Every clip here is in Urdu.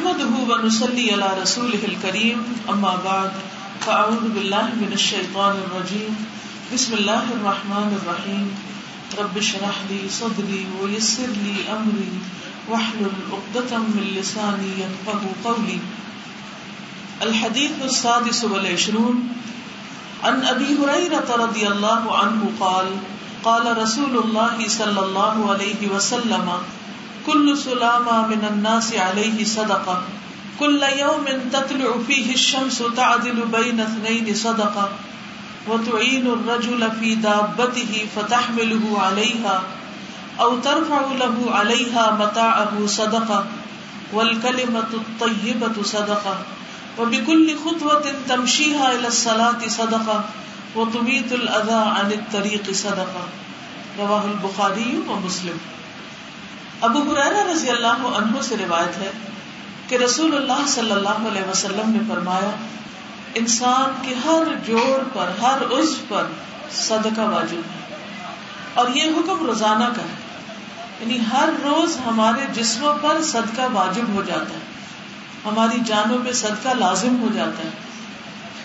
نحمده ونصلي على رسوله الكريم اما بعد فاعوذ بالله من الشيطان الرجيم. بسم الله الرحمن الرحيم. رب اشرح لي صدري ويسر لي امري واحلل عقدة من لساني يفقهوا قولي. الحديث السادس والعشرون. عن ابي هريرة رضي الله عنه قال قال رسول الله صلى الله عليه وسلم کل سلامہ من الناس علیہ صدقہ کل یوم تطلع فیہ الشمس تعدل بین اثنین صدقہ وتعین الرجل فی دابته فتحمله علیها او ترفع له علیها متاعه صدقہ والکلمة الطیبة صدقہ وبكل خطوة تمشيها إلى الصلاة صدقة. وتميت الأذى عن الطريق صدقة. رواه البخاري ومسلم. ابو حرارا رضی اللہ عنہ سے روایت ہے کہ رسول اللہ صلی اللہ علیہ وسلم نے فرمایا، انسان کے ہر جوڑ پر، ہر عزو پر صدقہ واجب ہے۔ اور یہ حکم روزانہ کا ہے۔ یعنی ہر روز ہمارے جسموں پر صدقہ واجب ہو جاتا ہے۔ ہماری جانوں پہ صدقہ لازم ہو جاتا ہے۔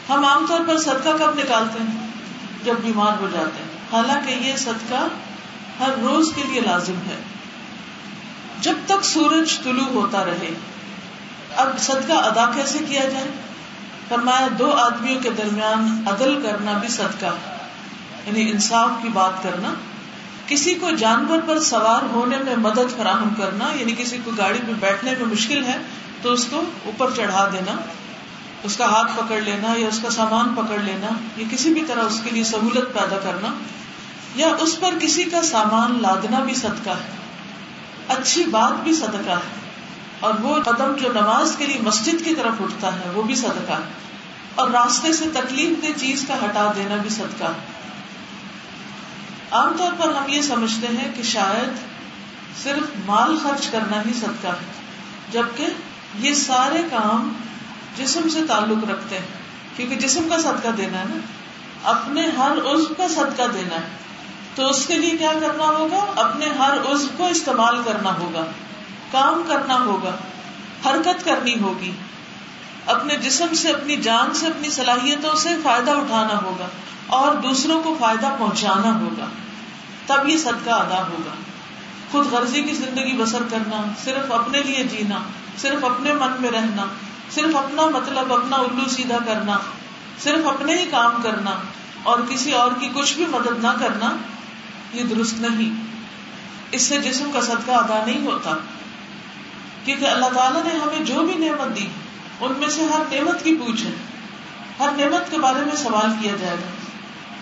ہم عام طور پر صدقہ کب نکالتے ہیں؟ جب بیمار ہو جاتے ہیں۔ حالانکہ یہ صدقہ ہر روز کے لیے لازم ہے۔ جب تک سورج طلوع ہوتا رہے، اب صدقہ ادا کیسے کیا جائے؟ فرمایا، دو آدمیوں کے درمیان عدل کرنا بھی صدقہ یعنی انصاف کی بات کرنا، کسی کو جانور پر سوار ہونے میں مدد فراہم کرنا یعنی کسی کو گاڑی میں بیٹھنے میں مشکل ہے، تو اس کو اوپر چڑھا دینا، اس کا ہاتھ پکڑ لینا یا اس کا سامان پکڑ لینا، یا کسی بھی طرح اس کے لیے سہولت پیدا کرنا، یا اس پر کسی کا سامان لادنا بھی صدقہ ہے۔ اچھی بات بھی صدقہ ہے۔ اور وہ قدم جو نماز کے لیے مسجد کی طرف اٹھتا ہے، وہ بھی صدقہ۔ ہے اور راستے سے تکلیف دہ چیز کا ہٹا دینا بھی صدقہ۔ ہے عام طور پر ہم یہ سمجھتے ہیں کہ شاید صرف مال خرچ کرنا ہی صدقہ ہے، جبکہ یہ سارے کام جسم سے تعلق رکھتے ہیں۔ کیونکہ جسم کا صدقہ دینا ہے نا۔ اپنے ہر عزو کا صدقہ دینا ہے۔ تو اس کے لیے کیا کرنا ہوگا؟ اپنے ہر عزو کو استعمال کرنا ہوگا، کام کرنا ہوگا، حرکت کرنی ہوگی۔ اپنے جسم سے، اپنی جان سے، اپنی صلاحیتوں سے فائدہ اٹھانا ہوگا اور دوسروں کو فائدہ پہنچانا ہوگا۔ تب یہ صدقہ ادا ہوگا۔ خود غرضی کی زندگی بسر کرنا، صرف اپنے لیے جینا، صرف اپنے من میں رہنا، صرف اپنا مطلب اپنا الو سیدھا کرنا، صرف اپنے ہی کام کرنا اور کسی اور کی کچھ بھی مدد نہ کرنا یہ درست نہیں۔ اس سے جسم کا صدقہ ادا نہیں ہوتا۔ کیونکہ اللہ تعالیٰ نے ہمیں جو بھی نعمت دی، ان میں سے ہر نعمت کی پوچھ ہے۔ ہر نعمت کے بارے میں سوال کیا جائے گا۔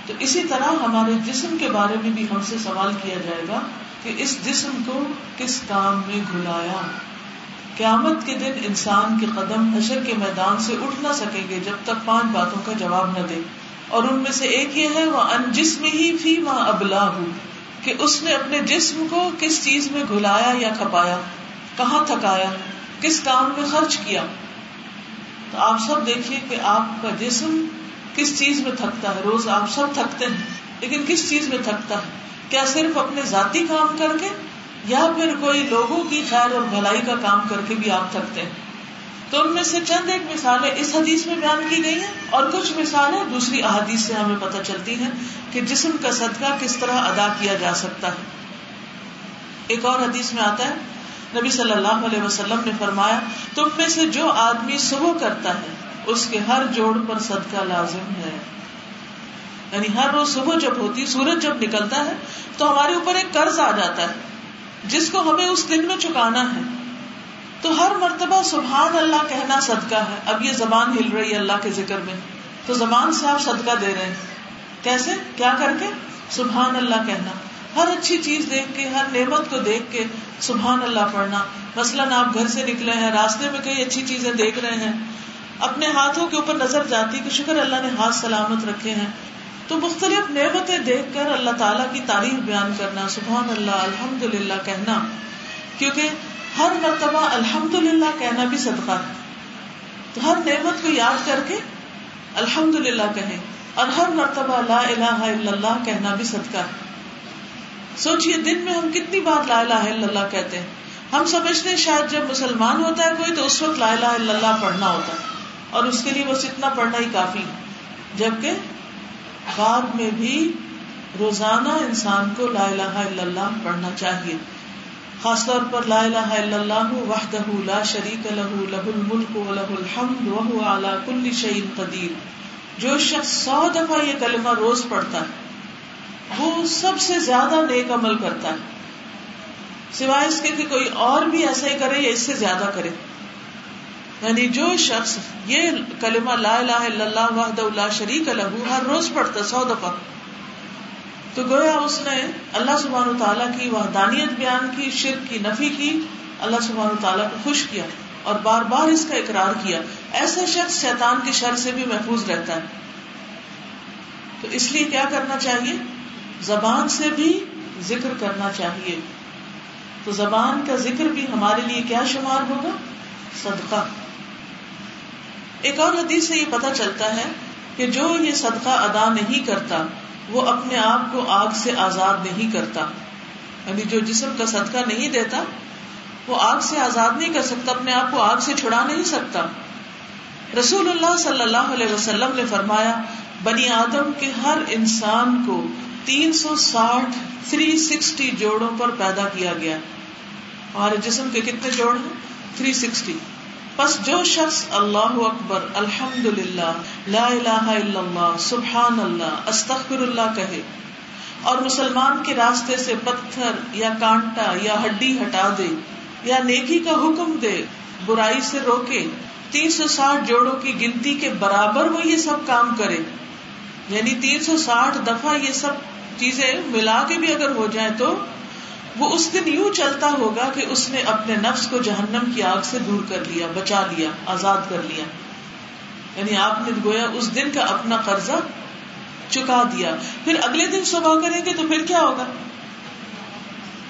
تو اسی طرح ہمارے جسم کے بارے میں بھی ہم سے سوال کیا جائے گا کہ اس جسم کو کس کام میں گلایا قیامت کے دن انسان کے قدم حشر کے میدان سے اٹھ نہ سکیں گے جب تک پانچ باتوں کا جواب نہ دے۔ اور ان میں سے ایک یہ ہے وہ ان جسم ہی فی ماں ابلا ہوں کہ اس نے اپنے جسم کو کس چیز میں گلایا یا کھپایا، کہاں تھکایا، کس کام میں خرچ کیا۔ تو آپ سب دیکھیے کہ آپ کا جسم کس چیز میں تھکتا ہے۔ روز آپ سب تھکتے ہیں، لیکن کس چیز میں تھکتا ہے؟ کیا صرف اپنے ذاتی کام کر کے، یا پھر کوئی لوگوں کی خیر اور بھلائی کا کام کر کے بھی آپ تھکتے ہیں؟ تو ان میں سے چند ایک مثالیں اس حدیث میں بیان کی گئی ہیں اور کچھ مثالیں دوسری احادیث سے ہمیں پتہ چلتی ہیں کہ جسم کا صدقہ کس طرح ادا کیا جا سکتا ہے۔ ایک اور حدیث میں آتا ہے، نبی صلی اللہ علیہ وسلم نے فرمایا، تم میں سے جو آدمی صبح کرتا ہے، اس کے ہر جوڑ پر صدقہ لازم ہے۔ یعنی ہر روز صبح جب ہوتی، سورج جب نکلتا ہے، تو ہمارے اوپر ایک قرض آ جاتا ہے، جس کو ہمیں اس دن میں چکانا ہے۔ تو ہر مرتبہ سبحان اللہ کہنا صدقہ ہے۔ اب یہ زبان ہل رہی ہے اللہ کے ذکر میں۔ تو زبان سے آپ صدقہ دے رہے ہیں۔ کیسے؟ کیا کر کے؟ سبحان اللہ کہنا۔ ہر اچھی چیز دیکھ کے، ہر نعمت کو دیکھ کے سبحان اللہ پڑھنا۔ مثلاً آپ گھر سے نکلے ہیں، راستے میں کئی اچھی چیزیں دیکھ رہے ہیں۔ اپنے ہاتھوں کے اوپر نظر جاتی کہ شکر اللہ نے ہاتھ سلامت رکھے ہیں۔ تو مختلف نعمتیں دیکھ کر اللہ تعالیٰ کی تعریف بیان کرنا، سبحان اللہ الحمد للہ کہنا۔ کیونکہ ہر مرتبہ الحمد للہ کہنا بھی صدقہ ہے۔ تو ہر نعمت کو یاد کر کے الحمد للہ کہیں۔ اور ہر مرتبہ لا الہ الا اللہ کہنا بھی صدقہ ہے۔ سوچئے دن میں ہم کتنی بار لا الہ الا اللہ کہتے ہیں۔ ہم سمجھتے ہیں شاید جب مسلمان ہوتا ہے کوئی تو اس وقت لا الہ الا اللہ پڑھنا ہوتا ہے۔ اور اس کے لیے بس اتنا پڑھنا ہی کافی جبکہ بعد میں بھی روزانہ انسان کو لا الہ الا اللہ پڑھنا چاہیے۔ خاص طور پر لا الہ الا اللہ وحدہ لا شریک له له الملک و له الحمد وهو على كل شيء قدیر. جو شخص سو دفعہ یہ کلمہ روز پڑھتا ہے، وہ سب سے زیادہ نیک عمل کرتا ہے۔ سوائے اس کے کہ کوئی اور بھی ایسا ہی کرے یا اس سے زیادہ کرے۔ یعنی جو شخص یہ کلمہ لا الہ الا اللہ وحدہ لا شریک له، ہر روز پڑھتا سو دفعہ۔ تو گویا اس نے اللہ سبحان تعالیٰ کی وحدانیت بیان کی، شرک کی نفی کی، اللہ سبحان تعالیٰ کو خوش کیا اور بار بار اس کا اقرار کیا۔ ایسا شخص شیطان کی شر سے بھی محفوظ رہتا ہے۔ تو اس لیے کیا کرنا چاہیے؟ زبان سے بھی ذکر کرنا چاہیے۔ تو زبان کا ذکر بھی ہمارے لیے کیا شمار ہوگا؟ صدقہ۔ ایک اور حدیث سے یہ پتا چلتا ہے کہ جو یہ صدقہ ادا نہیں کرتا وہ اپنے آپ کو آگ سے آزاد نہیں کرتا۔ یعنی جو جسم کا صدقہ نہیں دیتا، وہ آگ سے آزاد نہیں کر سکتا، اپنے آپ کو آگ سے چھڑا نہیں سکتا۔ رسول اللہ صلی اللہ علیہ وسلم نے فرمایا، بنی آدم کے ہر انسان کو تین سو ساٹھ تھری سکسٹی جوڑوں پر پیدا کیا گیا۔ ہمارے جسم کے کتنے جوڑ ہیں؟ Three sixty. بس جو شخص اللہ اکبر الحمد للہ لا الہ الا اللہ، سبحان اللہ استخر اللہ کہے، اور مسلمان کے راستے سے پتھر یا کانٹا یا ہڈی ہٹا دے، یا نیکی کا حکم دے، برائی سے روکے، تین سو ساٹھ جوڑوں کی گنتی کے برابر وہ یہ سب کام کرے۔ یعنی تین سو ساٹھ دفعہ یہ سب چیزیں ملا کے بھی اگر ہو جائے تو وہ اس دن یوں چلتا ہوگا کہ اس نے اپنے نفس کو جہنم کی آگ سے دور کر لیا، بچا لیا، آزاد کر لیا۔ یعنی آپ نے گویا اس دن کا اپنا قرضہ چکا دیا۔ پھر اگلے دن صبح کریں گے تو پھر کیا ہوگا؟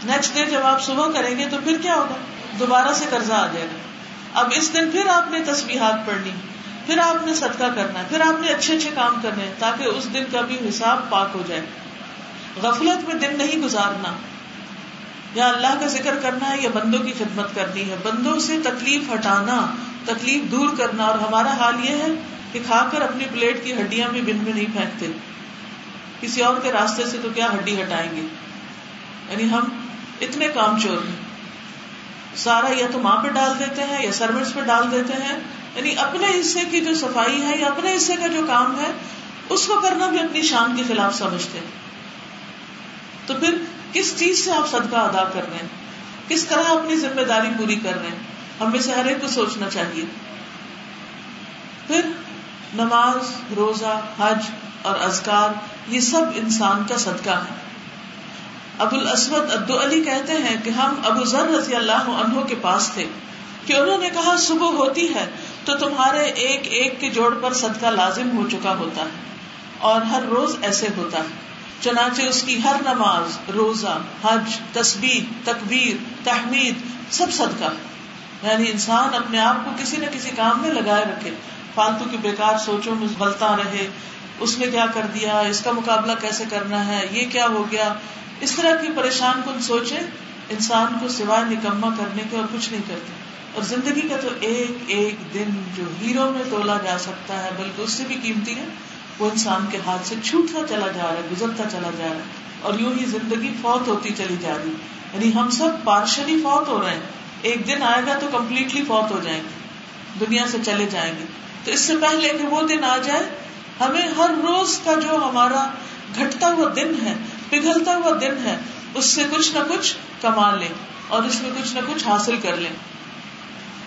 نیکسٹ ڈے جب آپ صبح کریں گے تو پھر کیا ہوگا؟ دوبارہ سے قرضہ آ جائے گا۔ اب اس دن پھر آپ نے تصویرات پڑھنی، پھر آپ نے صدقہ کرنا ہے پھر آپ نے اچھے اچھے کام کرنے تاکہ اس دن کا بھی حساب پاک ہو جائے۔ غفلت میں دن نہیں گزارنا۔ یا اللہ کا ذکر کرنا ہے یا بندوں کی خدمت کرنی ہے، بندوں سے تکلیف ہٹانا، تکلیف دور کرنا۔ اور ہمارا حال یہ ہے کہ کھا کر اپنی پلیٹ کی ہڈیاں بھی بن میں نہیں پھینکتے۔ کسی اور کے راستے سے تو کیا ہڈی ہٹائیں گے؟ یعنی ہم اتنے کام چور ہیں۔ سارا یا تو ماں پہ ڈال دیتے ہیں یا سروس پہ ڈال دیتے ہیں۔ یعنی اپنے حصے کی جو صفائی ہے یا اپنے حصے کا جو کام ہے، اس کو کرنا بھی اپنی شان کے خلاف سمجھتے ہیں۔ تو پھر کس چیز سے آپ صدقہ ادا کر رہے ہیں؟ کس طرح اپنی ذمہ داری پوری کر رہے ہیں؟ ہمیں سے ہر ایک کو سوچنا چاہیے۔ پھر نماز، روزہ، حج اور ازکار یہ سب انسان کا صدقہ ہے۔ ابو الاسود ابدو علی کہتے ہیں کہ ہم ابو ذر رضی اللہ عنہ کے پاس تھے کہ انہوں نے کہا، صبح ہوتی ہے تو تمہارے ایک ایک کے جوڑ پر صدقہ لازم ہو چکا ہوتا ہے اور ہر روز ایسے ہوتا ہے۔ چنانچہ اس کی ہر نماز، روزہ، حج تصبیر تکبیر، تحمید، سب صدقہ۔ یعنی انسان اپنے آپ کو کسی نہ کسی کام میں لگائے رکھے۔ فالتو کی بیکار سوچوں میں بلتا رہے۔ اس نے کیا کر دیا؟ اس کا مقابلہ کیسے کرنا ہے؟ یہ کیا ہو گیا؟ اس طرح کی پریشان کن سوچے انسان کو سوائے نکما کرنے کے اور کچھ نہیں کرتے۔ اور زندگی کا تو ایک ایک دن جو ہیرو میں تولا جا سکتا ہے، بلکہ اس سے بھی قیمتی ہے۔ وہ انسان کے ہاتھ سے چھوٹتا چلا جا رہا ہے، گزرتا چلا جا رہا ہے اور یوں ہی زندگی فوت ہوتی چلی جا رہی یعنی ہم سب پارشلی فوت ہو رہے ہیں۔ ایک دن آئے گا تو کمپلیٹلی فوت ہو جائیں گے۔ دنیا سے چلے جائیں گے۔ تو اس سے پہلے کہ وہ دن آ جائے، ہمیں ہر روز کا جو ہمارا گھٹتا ہوا دن ہے، پگھلتا ہوا دن ہے، اس سے کچھ نہ کچھ کما لیں اور اس میں کچھ نہ کچھ حاصل کر لیں۔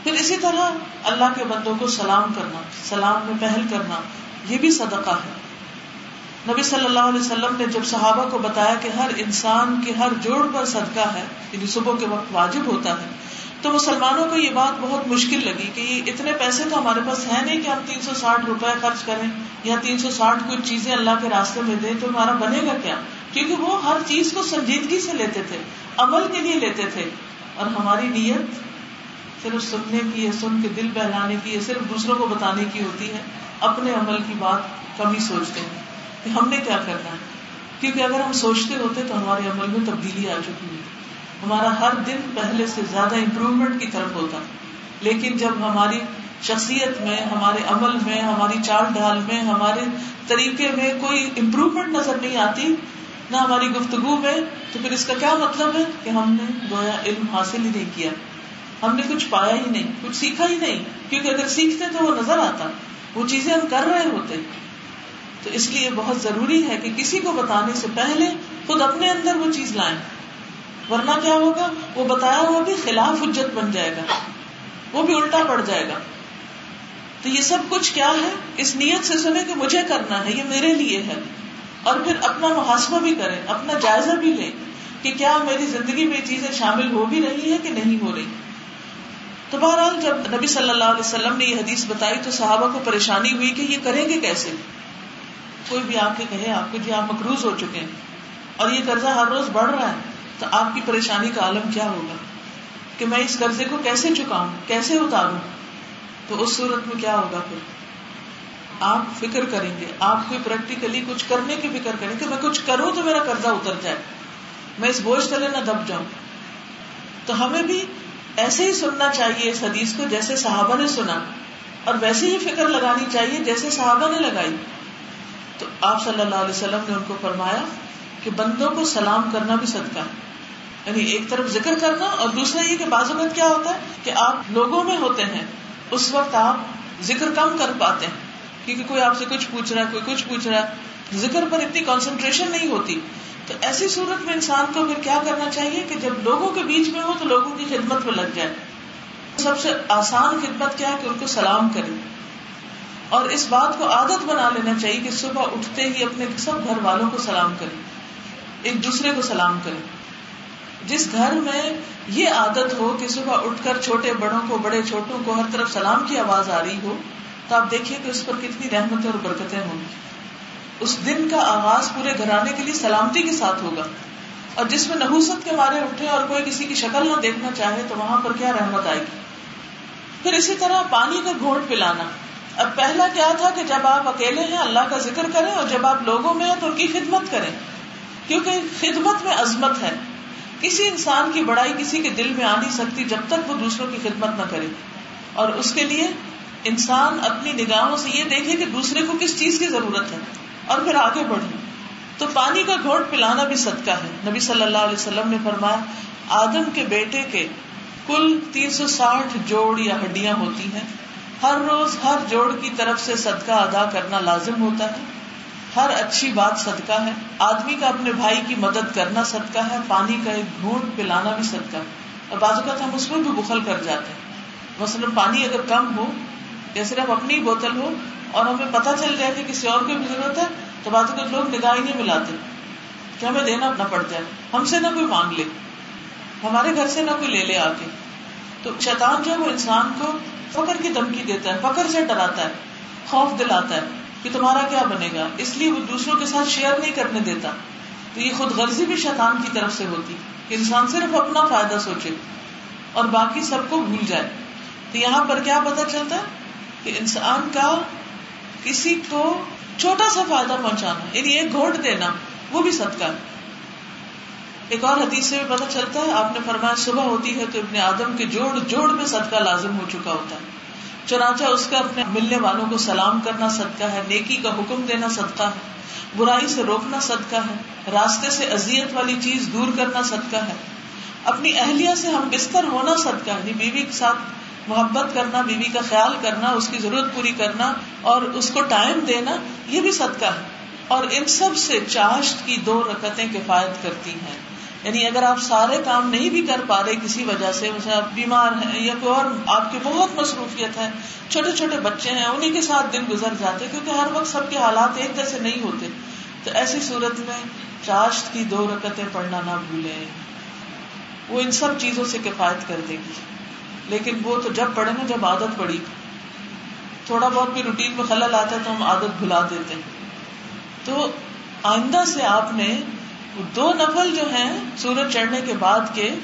پھر اسی طرح اللہ کے بندوں کو سلام کرنا، سلام میں پہل کرنا یہ بھی صدقہ ہے۔ نبی صلی اللہ علیہ وسلم نے جب صحابہ کو بتایا کہ ہر انسان کے ہر جوڑ پر صدقہ ہے یعنی صبح کے وقت واجب ہوتا ہے، تو مسلمانوں کو یہ بات بہت مشکل لگی کہ اتنے پیسے تو ہمارے پاس ہے نہیں کہ ہم تین سو ساٹھ روپے خرچ کریں یا تین سو ساٹھ کچھ چیزیں اللہ کے راستے میں دیں تو ہمارا بنے گا کیا؟ کیونکہ وہ ہر چیز کو سنجیدگی سے لیتے تھے، عمل کے لیے لیتے تھے۔ اور ہماری نیت صرف سننے کی یا سن کے دل بہلانے کی یا صرف دوسروں کو بتانے کی ہوتی ہے۔ اپنے عمل کی بات کم ہی سوچتے ہیں کہ ہم نے کیا کرنا ہے؟ کیونکہ اگر ہم سوچتے ہوتے تو ہمارے عمل میں تبدیلی آ چکی ہوئی ہمارا ہر دن پہلے سے زیادہ امپروومنٹ کی طرف ہوتا۔ لیکن جب ہماری شخصیت میں، ہمارے عمل میں، ہماری چال ڈھال میں، ہمارے طریقے میں کوئی امپروومنٹ نظر نہیں آتی، نہ ہماری گفتگو میں، تو پھر اس کا کیا مطلب ہے؟ کہ ہم نے گویا علم حاصل ہی نہیں کیا۔ ہم نے کچھ پایا ہی نہیں، کچھ سیکھا ہی نہیں۔ کیونکہ اگر سیکھتے تو وہ نظر آتا۔ وہ چیزیں ہم کر رہے ہوتے تو اس لیے بہت ضروری ہے کہ کسی کو بتانے سے پہلے خود اپنے اندر وہ چیز لائیں۔ ورنہ کیا ہوگا؟ وہ بتایا ہوا بھی خلاف حجت بن جائے گا۔ وہ بھی الٹا پڑ جائے گا۔ تو یہ سب کچھ کیا ہے؟ اس نیت سے سنے کہ مجھے کرنا ہے، یہ میرے لیے ہے۔ اور پھر اپنا محاسبہ بھی کریں، اپنا جائزہ بھی لیں کہ کیا میری زندگی میں یہ چیزیں شامل ہو بھی رہی ہے کہ نہیں ہو رہی۔ تو بہرحال جب نبی صلی اللہ علیہ وسلم نے یہ حدیث بتائی تو صحابہ کو پریشانی ہوئی کہ یہ کریں گے کیسے؟ کوئی بھی آ کے کہے، آپ کو جی آپ مقروض ہو چکے ہیں اور یہ قرضہ ہر روز بڑھ رہا ہے، تو آپ کی پریشانی کا عالم کیا ہوگا؟ کہ میں اس قرضے کو کیسے چکاؤں، کیسے اتاروں؟ تو اس صورت میں کیا ہوگا پھر؟ آپ فکر کریں گے، آپ کو پریکٹیکلی کچھ کرنے کی فکر کریں کہ میں کچھ کروں تو میرا قرضہ اتر جائے، میں اس بوجھ تلے نہ دب جاؤں۔ تو ہمیں بھی ایسے ہی سننا چاہیے اس حدیث کو جیسے صحابہ نے سنا، اور ویسے ہی فکر لگانی چاہیے جیسے صحابہ نے لگائی۔ تو آپ صلی اللہ علیہ وسلم نے ان کو فرمایا کہ بندوں کو سلام کرنا بھی صدقہ ہے۔ یعنی ایک طرف ذکر کرنا اور دوسرا یہ کہ بعض اوقات کیا ہوتا ہے کہ آپ لوگوں میں ہوتے ہیں، اس وقت آپ ذکر کم کر پاتے ہیں۔ کیونکہ کوئی آپ سے کچھ پوچھ رہا ہے، کوئی کچھ پوچھ رہا ہے، ذکر پر اتنی کانسنٹریشن نہیں ہوتی۔ تو ایسی صورت میں انسان کو پھر کیا کرنا چاہیے کہ جب لوگوں کے بیچ میں ہو تو لوگوں کی خدمت میں لگ جائے۔ سب سے آسان خدمت کیا ہے کہ ان کو سلام کرے اور اس بات کو عادت بنا لینا چاہیے کہ صبح اٹھتے ہی اپنے سب گھر والوں کو سلام کرے ایک دوسرے کو سلام کرے جس گھر میں یہ عادت ہو کہ صبح اٹھ کر چھوٹے بڑوں کو، بڑے چھوٹوں کو ہر طرف سلام کی آواز آ رہی ہو، تو آپ دیکھیے کہ اس پر کتنی رحمتیں اور برکتیں ہوں۔ گی اس دن کا آغاز پورے گھرانے کے لیے سلامتی کے ساتھ ہوگا۔ اور جس میں نحوست کے مارے اٹھے اور کوئی کسی کی شکل نہ دیکھنا چاہے تو وہاں پر کیا رحمت آئے گی۔ پھر اسی طرح پانی کا گھونٹ پلانا۔ اب پہلا کیا تھا کہ جب آپ اکیلے ہیں، اللہ کا ذکر کریں اور جب آپ لوگوں میں ہیں تو ان کی خدمت کریں۔ کیونکہ خدمت میں عظمت ہے۔ کسی انسان کی بڑائی کسی کے دل میں آ نہیں سکتی جب تک وہ دوسروں کی خدمت نہ کرے۔ اور اس کے لیے انسان اپنی نگاہوں سے یہ دیکھے کہ دوسرے کو کس چیز کی ضرورت ہے۔ اور پھر آگے بڑھے تو پانی کا گھوٹ پلانا بھی صدقہ ہے۔ نبی صلی اللہ علیہ وسلم نے فرمایا، آدم کے بیٹے کے کل تین سو ساٹھ جوڑ یا ہڈیاں ہوتی ہیں۔ ہر روز ہر جوڑ کی طرف سے صدقہ ادا کرنا لازم ہوتا ہے۔ ہر اچھی بات صدقہ ہے۔ آدمی کا اپنے بھائی کی مدد کرنا صدقہ ہے۔ پانی کا ایک گھونٹ پلانا بھی صدقہ ہے۔ اور بعض اوقات ہم اس میں بھی بخل کر جاتے ہیں۔ مثلاً پانی اگر کم ہو، یا صرف اپنی بوتل ہو اور ہمیں پتا چل جائے کہ کسی اور کو بھی ضرورت ہے، تو بعض اوقات لوگ نگاہ ہی نہیں ملاتے کہ ہمیں دینا نہ پڑ جائے ہم سے نہ کوئی مانگ لے، ہمارے گھر سے نہ کوئی لے لے آ کے تو شیطان جو ہے، وہ انسان کو فکر کی دھمکی دیتا ہے فکر سے ڈراتا ہے، خوف دلاتا ہے کہ تمہارا کیا بنے گا۔ اس لیے وہ دوسروں کے ساتھ شیئر نہیں کرنے دیتا۔ تو یہ خود غرضی بھی شیطان کی طرف سے ہوتی کہ انسان صرف اپنا فائدہ سوچے اور باقی سب کو بھول جائے۔ تو یہاں پر کیا پتا چلتا ہے کہ انسان کا کسی کو چھوٹا سا فائدہ پہنچانا یعنی ایک گھوٹ دینا، وہ بھی صدقہ ہے۔ ایک اور حدیث سے بھی پتا چلتا ہے، آپ نے فرمایا صبح ہوتی ہے تو ابن آدم کے جوڑ جوڑ میں صدقہ لازم ہو چکا ہوتا ہے۔ چنانچہ اس کا اپنے ملنے والوں کو سلام کرنا صدقہ ہے، نیکی کا حکم دینا صدقہ ہے۔ برائی سے روکنا صدقہ ہے۔ راستے سے ازیت والی چیز دور کرنا صدقہ ہے۔ اپنی اہلیہ سے ہم بستر ہونا صدقہ ہے۔ یعنی بیوی کے ساتھ محبت کرنا، بیوی کا خیال کرنا، اس کی ضرورت پوری کرنا اور اس کو ٹائم دینا، یہ بھی صدقہ ہے۔ اور ان سب سے چاشت کی دو رکتیں کفایت کرتی ہیں۔ یعنی اگر آپ سارے کام نہیں بھی کر پا رہے کسی وجہ سے آپ بیمار ہیں یا کوئی اور آپ کی بہت مصروفیت ہے، چھوٹے چھوٹے بچے ہیں انہیں کے ساتھ دن گزر جاتے کیونکہ ہر وقت سب کے حالات ایک جیسے نہیں ہوتے۔ تو ایسی صورت میں چاشت کی دو رکتیں پڑھنا نہ بھولیں، وہ ان سب چیزوں سے کفایت کر دے گی۔ لیکن وہ تو جب پڑھے نا جب عادت پڑی تھوڑا بہت بھی روٹین میں خلل آتا ہے تو ہم عادت بھلا دیتے ہیں۔ تو آئندہ سے آپ نے دو نفل جو ہیں سورج چڑھنے کے بعد کے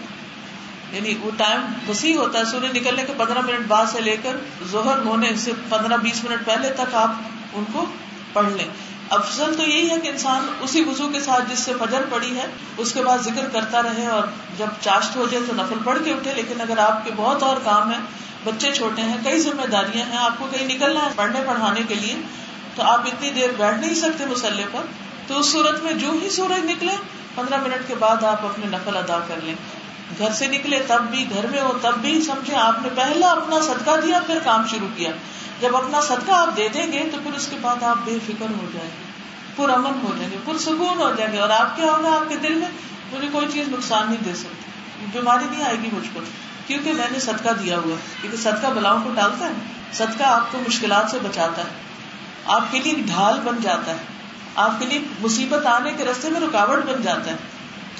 یعنی وہ ٹائم وسیع ہوتا ہے، سورج نکلنے کے پندرہ منٹ بعد سے لے کر ظہر ہونے سے پندرہ بیس منٹ پہلے تک آپ ان کو پڑھ لیں۔ افضل تو یہی ہے کہ انسان اسی وضو کے ساتھ جس سے فجر پڑی ہے، اس کے بعد ذکر کرتا رہے اور جب چاشت ہو جائے تو نفل پڑھ کے اٹھے۔ لیکن اگر آپ کے بہت اور کام ہے بچے چھوٹے ہیں، کئی ذمہ داریاں ہیں، آپ کو کہیں نکلنا ہے پڑھنے پڑھانے کے لیے، تو آپ اتنی دیر بیٹھ نہیں سکتے مسلح پر۔ تو اس صورت میں جو ہی سورج نکلے، پندرہ منٹ کے بعد آپ اپنے نفل ادا کر لیں۔ گھر سے نکلے تب بھی گھر میں ہو تب بھی سمجھے آپ نے پہلا اپنا صدقہ دیا پھر کام شروع کیا۔ جب اپنا صدقہ آپ دے دیں گے تو پھر اس کے بعد آپ بے فکر ہو جائیں گے، پر امن ہو جائیں گے پرسکون ہو جائیں گے۔ اور آپ کیا ہوگا؟ آپ کے دل میں مجھے کوئی چیز نقصان نہیں دے سکتی۔ بیماری نہیں آئے گی مجھ پر۔ کیونکہ میں نے صدقہ دیا ہوا کیونکہ صدقہ بلاؤں کو ٹالتا ہے۔ صدقہ آپ کو مشکلات سے بچاتا ہے۔ آپ کے لیے ڈھال بن جاتا ہے۔ آپ کے لیے مصیبت آنے کے رستے میں رکاوٹ بن جاتا ہے۔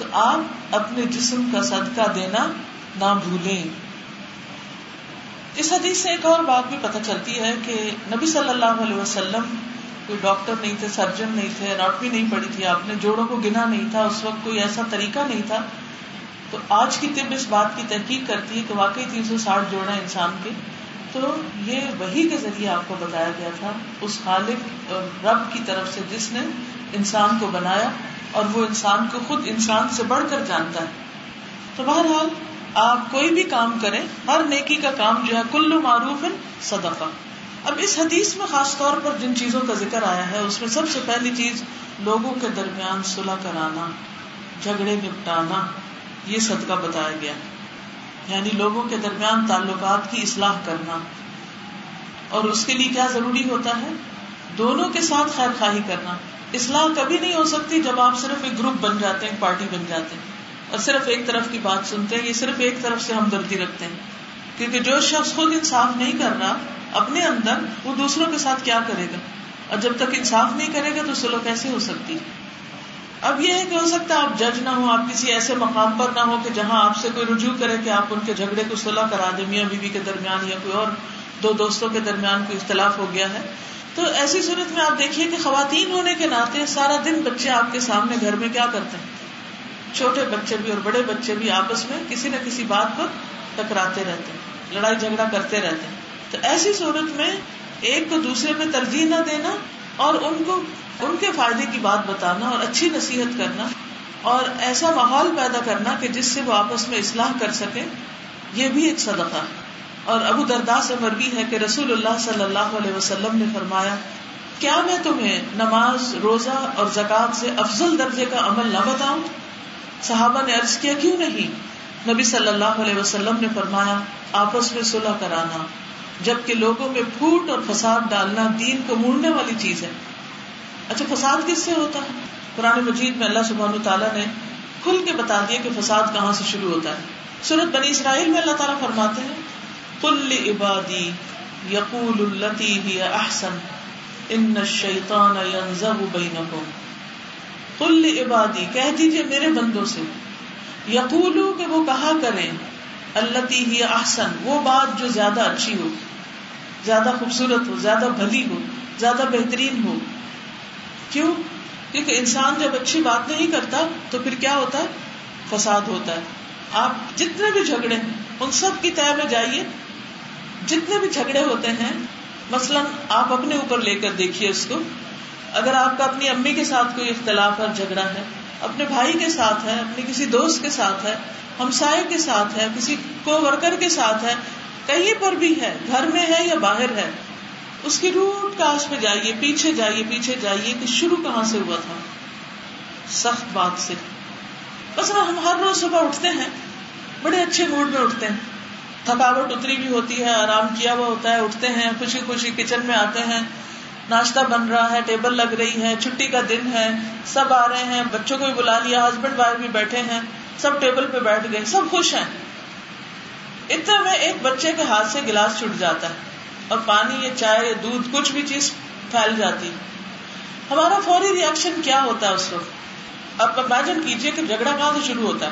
تو آپ اپنے جسم کا صدقہ دینا نہ بھولیں۔ اس حدیث سے ایک اور بات بھی پتہ چلتی ہے کہ نبی صلی اللہ علیہ وسلم کوئی ڈاکٹر نہیں تھے، سرجن نہیں تھے راٹوی نہیں پڑی تھی، آپ نے جوڑوں کو گنا نہیں تھا، اس وقت کوئی ایسا طریقہ نہیں تھا۔ تو آج کی طب اس بات کی تحقیق کرتی ہے کہ واقعی تین سو ساٹھ جوڑا انسان کے تو یہ وہی کے ذریعے آپ کو بتایا گیا تھا، اس خالق، رب کی طرف سے جس نے انسان کو بنایا اور وہ انسان کو خود انسان سے بڑھ کر جانتا ہے۔ تو بہرحال آپ کوئی بھی کام کریں، ہر نیکی کا کام جو ہے، کلو معروف صدقہ۔ اب اس حدیث میں خاص طور پر جن چیزوں کا ذکر آیا ہے، اس میں سب سے پہلی چیز لوگوں کے درمیان صلح کرانا، جھگڑے نپٹانا، یہ صدقہ بتایا گیا۔ ہے یعنی لوگوں کے درمیان تعلقات کی اصلاح کرنا۔ اور اس کے لیے کیا ضروری ہوتا ہے؟ دونوں کے ساتھ خیر خواہی کرنا۔ اصلاح کبھی نہیں ہو سکتی جب آپ صرف ایک گروپ بن جاتے ہیں، پارٹی بن جاتے ہیں۔ اور صرف ایک طرف کی بات سنتے ہیں، یہ صرف ایک طرف سے ہمدردی رکھتے ہیں۔ کیونکہ جو شخص خود انصاف نہیں کر رہا، اپنے اندر وہ دوسروں کے ساتھ کیا کرے گا؟ اور جب تک انصاف نہیں کرے گا تو سلو کیسے ہو سکتی؟ اب یہ ہے کہ ہو سکتا ہے آپ جج نہ ہو آپ کسی ایسے مقام پر نہ ہو کہ جہاں آپ سے کوئی رجوع کرے کہ آپ ان کے جھگڑے کو صلاح کرا دیں، میاں بیوی کے درمیان یا کوئی اور دو دوستوں کے درمیان کوئی اختلاف ہو گیا ہے۔ تو ایسی صورت میں آپ دیکھیے کہ خواتین ہونے کے ناطے سارا دن بچے آپ کے سامنے گھر میں کیا کرتے ہیں؟ چھوٹے بچے بھی اور بڑے بچے بھی آپس میں کسی نہ کسی بات پر ٹکراتے رہتے ہیں، لڑائی جھگڑا کرتے رہتے ہیں۔ تو ایسی صورت میں ایک کو دوسرے پہ ترجیح نہ دینا اور ان کو ان کے فائدے کی بات بتانا اور اچھی نصیحت کرنا اور ایسا ماحول پیدا کرنا کہ جس سے وہ آپس میں اصلاح کر سکے یہ بھی ایک صدقہ ہے۔ اور ابو دردا سے مربی ہے کہ رسول اللہ صلی اللہ علیہ وسلم نے فرمایا، کیا میں تمہیں نماز، روزہ اور زکات سے افضل درجے کا عمل نہ بتاؤں؟ صحابہ نے عرض کیا، کیوں نہیں؟ نبی صلی اللہ علیہ وسلم نے فرمایا، آپس میں صلح کرانا، جبکہ لوگوں میں پھوٹ اور فساد ڈالنا دین کو موڑنے والی چیز ہے۔ اچھا فساد کس سے ہوتا ہے؟ قرآن مجید میں اللہ سبحانہ تعالیٰ نے کھل کے بتا دیا کہ فساد کہاں سے شروع ہوتا ہے۔ سورت بنی اسرائیل میں اللہ تعالیٰ فرماتے ہیں کل عبادی یقول التی ہی احسن، ان الشیطان ینزغ بینکم۔ کل عبادی کہہ دیجیے میرے بندوں سے، یقولو کہ وہ کہا کریں التی ہی احسن، وہ بات جو زیادہ اچھی ہو، زیادہ خوبصورت ہو، زیادہ بھلی ہو، زیادہ بہترین ہو۔ کیوں؟ کیونکہ انسان جب اچھی بات نہیں کرتا تو پھر کیا ہوتا ہے؟ فساد ہوتا ہے۔ آپ جتنے بھی جھگڑے ہیں، ان سب کی طے میں جائیے۔ جتنے بھی جھگڑے ہوتے ہیں، مثلاً آپ اپنے اوپر لے کر دیکھیے اس کو۔ اگر آپ کا اپنی امی کے ساتھ کوئی اختلاف اور جھگڑا ہے، اپنے بھائی کے ساتھ ہے، اپنے کسی دوست کے ساتھ ہے، ہمسائے کے ساتھ ہے، کسی کو ورکر کے ساتھ ہے، کہیں پر بھی ہے، گھر میں ہے یا باہر ہے اس کی روٹ کاش پہ جائیے، پیچھے جائیے پیچھے جائیے کہ شروع کہاں سے ہوا تھا؟ سخت بات سے۔ بس ہم ہر روز صبح اٹھتے ہیں، بڑے اچھے موڈ میں اٹھتے ہیں۔ تھکاوٹ اتری بھی ہوتی ہے، آرام کیا ہوا ہوتا ہے، اٹھتے ہیں، خوشی خوشی کچن میں آتے ہیں۔ ناشتہ بن رہا ہے، ٹیبل لگ رہی ہے، چھٹی کا دن ہے، سب آ رہے ہیں، بچوں کو بھی بلا لیا ہسبینڈ وائف بھی بیٹھے ہیں، سب ٹیبل پہ بیٹھ گئے، سب خوش ہیں۔ اتنے میں ایک بچے کے ہاتھ سے گلاس چھٹ جاتا ہے۔ اور پانی یا چائے یا دودھ کچھ بھی چیز پھیل جاتی۔ ہمارا فوری ریئیکشن کیا ہوتا ہے اس وقت؟ آپ امیجن کیجیے کہ جھگڑا کہاں سے شروع ہوتا ہے؟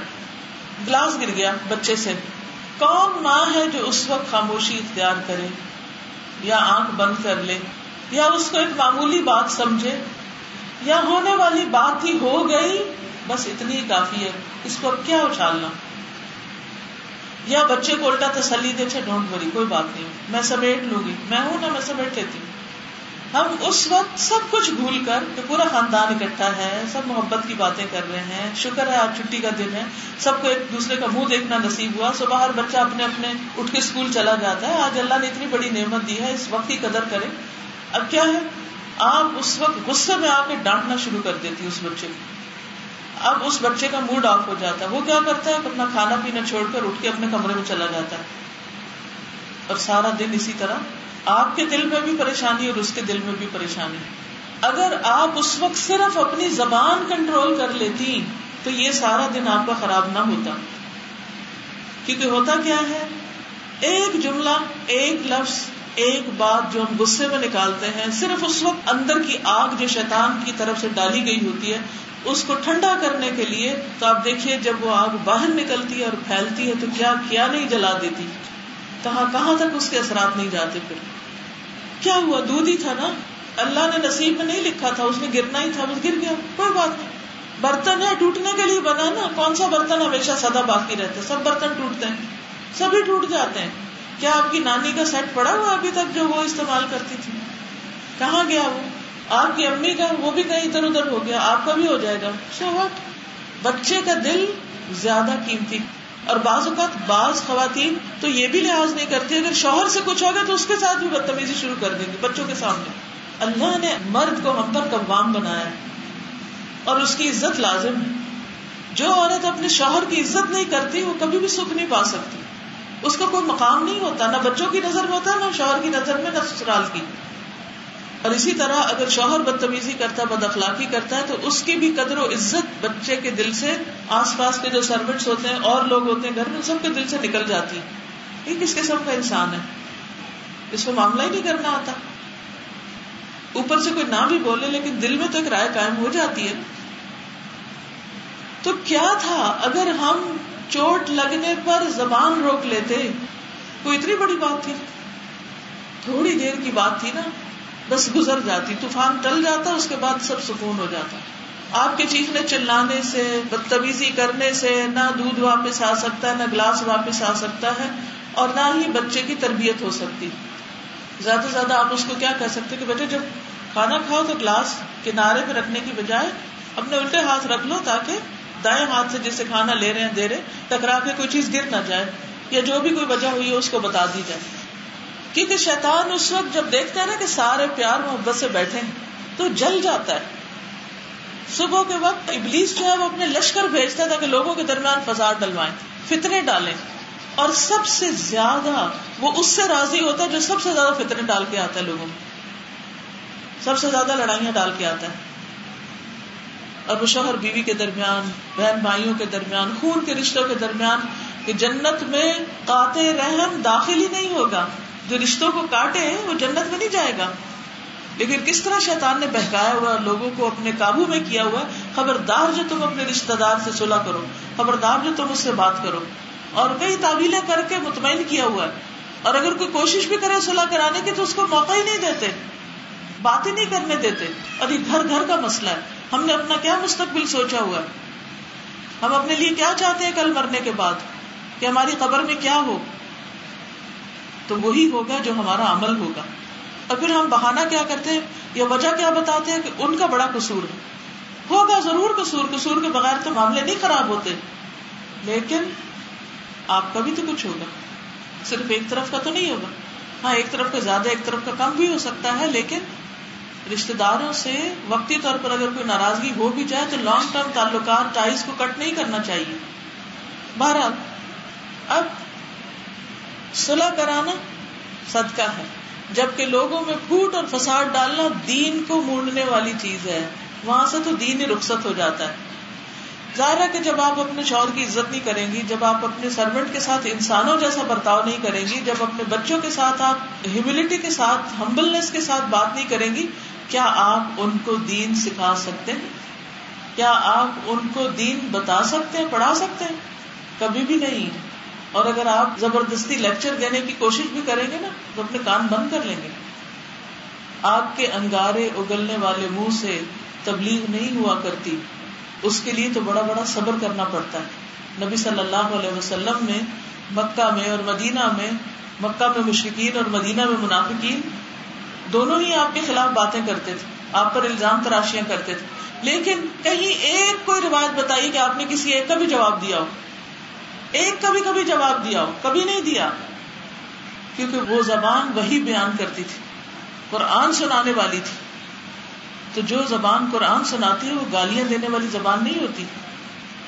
گلاس گر گیا بچے سے۔ کون ماں ہے جو اس وقت خاموشی اختیار کرے؟ یا آنکھ بند کر لے؟ یا اس کو ایک معمولی بات سمجھے؟ یا ہونے والی بات ہی ہو گئی؟ بس اتنی ہی کافی ہے۔ اس کو اب کیا اچھالنا؟ یا بچے کو الٹا تسلی دے اچھا ڈونٹ وری کوئی بات نہیں۔ میں سمیٹ لوں گی۔ میں ہوں نا میں سمیٹ لیتی۔ ہوں ہم اس وقت سب کچھ بھول کر کہ پورا خاندان اکٹھا ہے، سب محبت کی باتیں کر رہے ہیں، شکر ہے آج چھٹی کا دن ہے، سب کو ایک دوسرے کا منہ دیکھنا نصیب ہوا۔ صبح ہر بچہ اپنے اپنے اٹھ کے اسکول چلا جاتا ہے۔ آج اللہ نے اتنی بڑی نعمت دی ہے، اس وقت کی قدر کرے۔ اب کیا ہے؟ آپ اس وقت غصے میں آ کے ڈانٹنا شروع کر دیتی اس بچے کو۔ اب اس بچے کا موڈ آف ہو جاتا ہے۔ وہ کیا کرتا ہے؟ اپنا کھانا پینا چھوڑ کر اٹھ کے اپنے کمرے میں چلا جاتا ہے۔ اور سارا دن اسی طرح۔ آپ کے دل میں بھی پریشانی اور اس کے دل میں بھی پریشانی۔ اگر آپ اس وقت صرف اپنی زبان کنٹرول کر لیتی تو یہ سارا دن آپ کا خراب نہ ہوتا۔ کیونکہ ہوتا کیا ہے؟ ایک جملہ، ایک لفظ ایک بات جو ہم غصے میں نکالتے ہیں، صرف اس وقت اندر کی آگ جو شیطان کی طرف سے ڈالی گئی ہوتی ہے، اس کو ٹھنڈا کرنے کے لیے تو آپ دیکھیے جب وہ آگ باہر نکلتی ہے اور پھیلتی ہے تو کیا کیا نہیں جلا دیتی؟ کہاں کہاں تک اس کے اثرات نہیں جاتے پھر؟ کیا ہوا؟ دودھ ہی تھا نا؟ اللہ نے نصیب میں نہیں لکھا تھا، اس نے گرنا ہی تھا وہ گر گیا، کوئی بات نہیں۔ برتن ہے ٹوٹنے کے لیے بنا نا، کون سا برتن ہمیشہ سدا باقی رہتا ہے؟ سب برتن ٹوٹتے ہیں، سبھی ٹوٹ جاتے ہیں۔ کیا آپ کی نانی کا سیٹ پڑا ہوا ابھی تک جو وہ استعمال کرتی تھی؟ کہاں گیا وہ؟ آپ کی امی کا وہ بھی کہیں ادھر ادھر ہو گیا، آپ کا بھی ہو جائے گا۔ سو وٹ بچے کا دل زیادہ قیمتی۔ اور بعض اوقات بعض خواتین تو یہ بھی لحاظ نہیں کرتی، اگر شوہر سے کچھ ہوگا تو اس کے ساتھ بھی بدتمیزی شروع کر دیں گے بچوں کے سامنے۔ اللہ نے مرد کو ہم پر کبام بنایا اور اس کی عزت لازم ہے۔ جو عورت اپنے شوہر کی عزت نہیں کرتی، وہ کبھی بھی سکھ نہیں پا سکتی۔ اس کا کوئی مقام نہیں ہوتا، نہ بچوں کی نظر میں ہوتا، نہ شوہر کی نظر میں، نہ سسرال کی۔ اور اسی طرح اگر شوہر بدتمیزی کرتا ہے بد اخلاقی کرتا ہے، تو اس کی بھی قدر و عزت بچے کے دل سے، آس پاس کے جو سروٹس ہوتے ہیں، اور لوگ ہوتے ہیں گھر میں، سب کے دل سے نکل جاتی یہ کس قسم کا انسان ہے؟ اس کو معاملہ ہی نہیں کرنا آتا اوپر سے کوئی نہ بھی بولے، لیکن دل میں تو ایک رائے قائم ہو جاتی ہے۔ تو کیا تھا؟ اگر ہم چوٹ لگنے پر زبان روک لیتے، کوئی اتنی بڑی بات تھی۔ تھوڑی دیر کی بات تھی نا، بس گزر جاتی، طوفان ٹل جاتا، اس کے بعد سب سکون ہو جاتا۔ آپ کے چیخنے چلانے سے، بدتمیزی کرنے سے نہ دودھ واپس آ سکتا ہے نہ گلاس واپس آ سکتا ہے، اور نہ ہی بچے کی تربیت ہو سکتی۔ زیادہ سے زیادہ آپ اس کو کیا کہہ سکتے کہ بیٹے، جب کھانا کھاؤ تو گلاس کنارے پہ رکھنے کی بجائے اپنے الٹے ہاتھ رکھ لو تاکہ دائیں ہاتھ سے جسے کھانا لے رہے ہیں، دے رہے ٹکرا کے کوئی چیز گر نہ جائے یا جو بھی کوئی وجہ ہوئی ہے، اس کو بتا دی جائے۔ کیونکہ شیطان اس وقت جب دیکھتا ہے نا کہ سارے پیار محبت سے بیٹھے ہیں، تو جل جاتا ہے۔ صبح کے وقت ابلیس جو ہے، وہ اپنے لشکر بھیجتا ہے تاکہ لوگوں کے درمیان فساد ڈلوائیں، فتنے ڈالیں۔ اور سب سے زیادہ وہ اس سے راضی ہوتا ہے جو سب سے زیادہ فتنے ڈال کے آتا ہے لوگوں میں۔ سب سے زیادہ لڑائیاں ڈال کے آتا ہے۔ اور وہ شوہر بیوی کے درمیان، بہن بھائیوں کے درمیان، خون کے رشتوں کے درمیان کہ جنت میں قاطع رحم داخل ہی نہیں ہوگا۔ جو رشتوں کو کاٹے، وہ جنت میں نہیں جائے گا۔ لیکن کس طرح شیطان نے بہکایا ہوا، لوگوں کو اپنے قابو میں کیا ہوا، خبردار جو تم اپنے رشتے دار سے صلاح کرو، خبردار جو تم اس سے بات کرو۔ اور کئی تعویلیں کر کے مطمئن کیا ہوا۔ ہے اور اگر کوئی کوشش بھی کرے صلاح کرانے کی تو اس کو موقع ہی نہیں دیتے بات ہی نہیں کرنے دیتے۔ اور یہ گھر گھر کا مسئلہ ہے۔ ہم نے اپنا کیا مستقبل سوچا ہوا ہے؟ ہم اپنے لیے کیا چاہتے ہیں کل مرنے کے بعد؟ کہ ہماری قبر میں کیا ہو؟ تو وہی ہوگا جو ہمارا عمل ہوگا۔ اور پھر ہم بہانا کیا کرتے ہیں؟ یا وجہ کیا بتاتے ہیں کہ ان کا بڑا قصور ہے؟ ہوگا ضرور قصور قصور کے بغیر تو معاملے نہیں خراب ہوتے۔ لیکن آپ کا بھی تو کچھ ہوگا۔ صرف ایک طرف کا تو نہیں ہوگا۔ ہاں ایک طرف کا زیادہ، ایک طرف کا کم بھی ہو سکتا ہے، لیکن رشتے داروں سے وقتی طور پر اگر کوئی ناراضگی ہو بھی جائے تو لانگ ٹرم تعلقات ٹائز کو کٹ نہیں کرنا چاہیے۔ بہرحال، اب صلح کرانا صدقہ ہے۔ جبکہ لوگوں میں پھوٹ اور فساد ڈالنا دین کو موڑنے والی چیز ہے۔ وہاں سے تو دین ہی رخصت ہو جاتا ہے۔ ظاہر ہے کہ جب آپ اپنے شوہر کی عزت نہیں کریں گی، جب آپ اپنے سروینٹ کے ساتھ انسانوں جیسا برتاؤ نہیں کریں گی، جب اپنے بچوں کے ساتھ آپ ہیوملٹی کے ساتھ ہمبلنس کے ساتھ بات نہیں کریں گی، کیا آپ ان کو دین سکھا سکتے ہیں؟ کیا آپ ان کو دین بتا سکتے ہیں، پڑھا سکتے ہیں؟ کبھی بھی نہیں۔ اور اگر آپ زبردستی لیکچر دینے کی کوشش بھی کریں گے نا، تو اپنے کان بند کر لیں گے۔ آپ کے انگارے اگلنے والے منہ سے تبلیغ نہیں ہوا کرتی۔ اس کے لیے تو بڑا بڑا صبر کرنا پڑتا ہے۔ نبی صلی اللہ علیہ وسلم نے مکہ میں اور مدینہ میں، مکہ میں مشرقین اور مدینہ میں منافقین، دونوں ہی آپ کے خلاف باتیں کرتے تھے۔ آپ پر الزام تراشیاں کرتے تھے۔ لیکن کہیں ایک کوئی روایت بتائیے کہ آپ نے کسی ایک کا بھی جواب دیا ہو۔ ایک کبھی کبھی جواب دیا ہو، کبھی نہیں دیا۔ کیونکہ وہ زبان وہی بیان کرتی تھی، قرآن سنانے والی تھی۔ تو جو زبان قرآن سناتی ہے وہ گالیاں دینے والی زبان نہیں ہوتی۔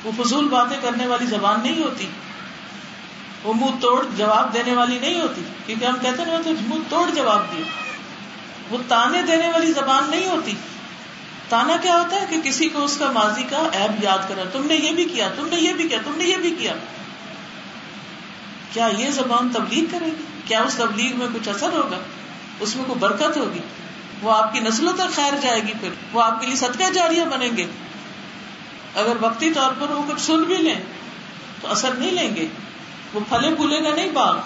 وہ فضول باتیں کرنے والی زبان نہیں ہوتی۔ وہ منہ توڑ جواب دینے والی نہیں ہوتی۔ کیونکہ ہم کہتے ہیں تو منہ توڑ جواب دیے وہ تانے دینے والی زبان نہیں ہوتی۔ تانا کیا ہوتا ہے کہ کسی کو اس کا ماضی کا ایب یاد کرا تم نے یہ بھی کیا، تم نے یہ بھی کیا، تم نے یہ بھی کیا۔ کیا یہ زبان تبلیغ کرے گی؟ کیا اس تبلیغ میں کچھ اثر ہوگا؟ اس میں کوئی برکت ہوگی؟ وہ آپ کی نسلوں تک خیر جائے گی پھر۔ وہ آپ کے لیے صدقہ جاریہ بنیں گے۔ اگر وقتی طور پر وہ کچھ سن بھی لیں تو اثر نہیں لیں گے۔ وہ پھلے پھولے گا نہیں باغ۔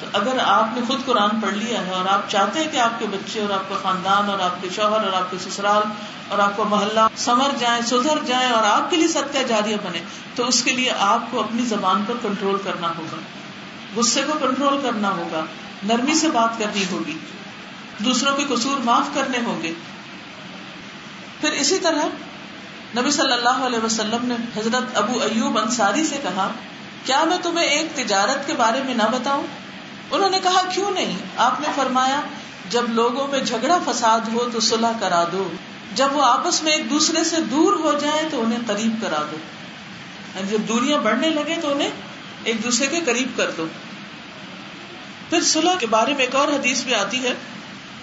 تو اگر آپ نے خود قرآن پڑھ لیا ہے اور آپ چاہتے ہیں کہ آپ کے بچے اور آپ کا خاندان اور آپ کے شوہر اور آپ کے سسرال اور آپ کا محلہ سمر جائیں، سدھر جائیں اور آپ کے لیے ستیہ جاریہ بنے، تو اس کے لیے آپ کو اپنی زبان پر کنٹرول کرنا ہوگا۔ غصے کو کنٹرول کرنا ہوگا۔ نرمی سے بات کرنی ہوگی۔ دوسروں کے قصور معاف کرنے ہوں گے۔ پھر اسی طرح نبی صلی اللہ علیہ وسلم نے حضرت ابو ایوب انصاری سے کہا، کیا میں تمہیں ایک تجارت کے بارے میں نہ بتاؤں؟ انہوں نے کہا، کیوں نہیں؟ آپ نے فرمایا، جب لوگوں میں جھگڑا فساد ہو تو صلح کرا دو، جب وہ آپس میں ایک دوسرے سے دور ہو جائیں تو انہیں قریب کرا دو۔ یعنی جب دوریاں بڑھنے لگے تو انہیں ایک دوسرے کے قریب کر دو۔ پھر صلح کے بارے میں ایک اور حدیث بھی آتی ہے۔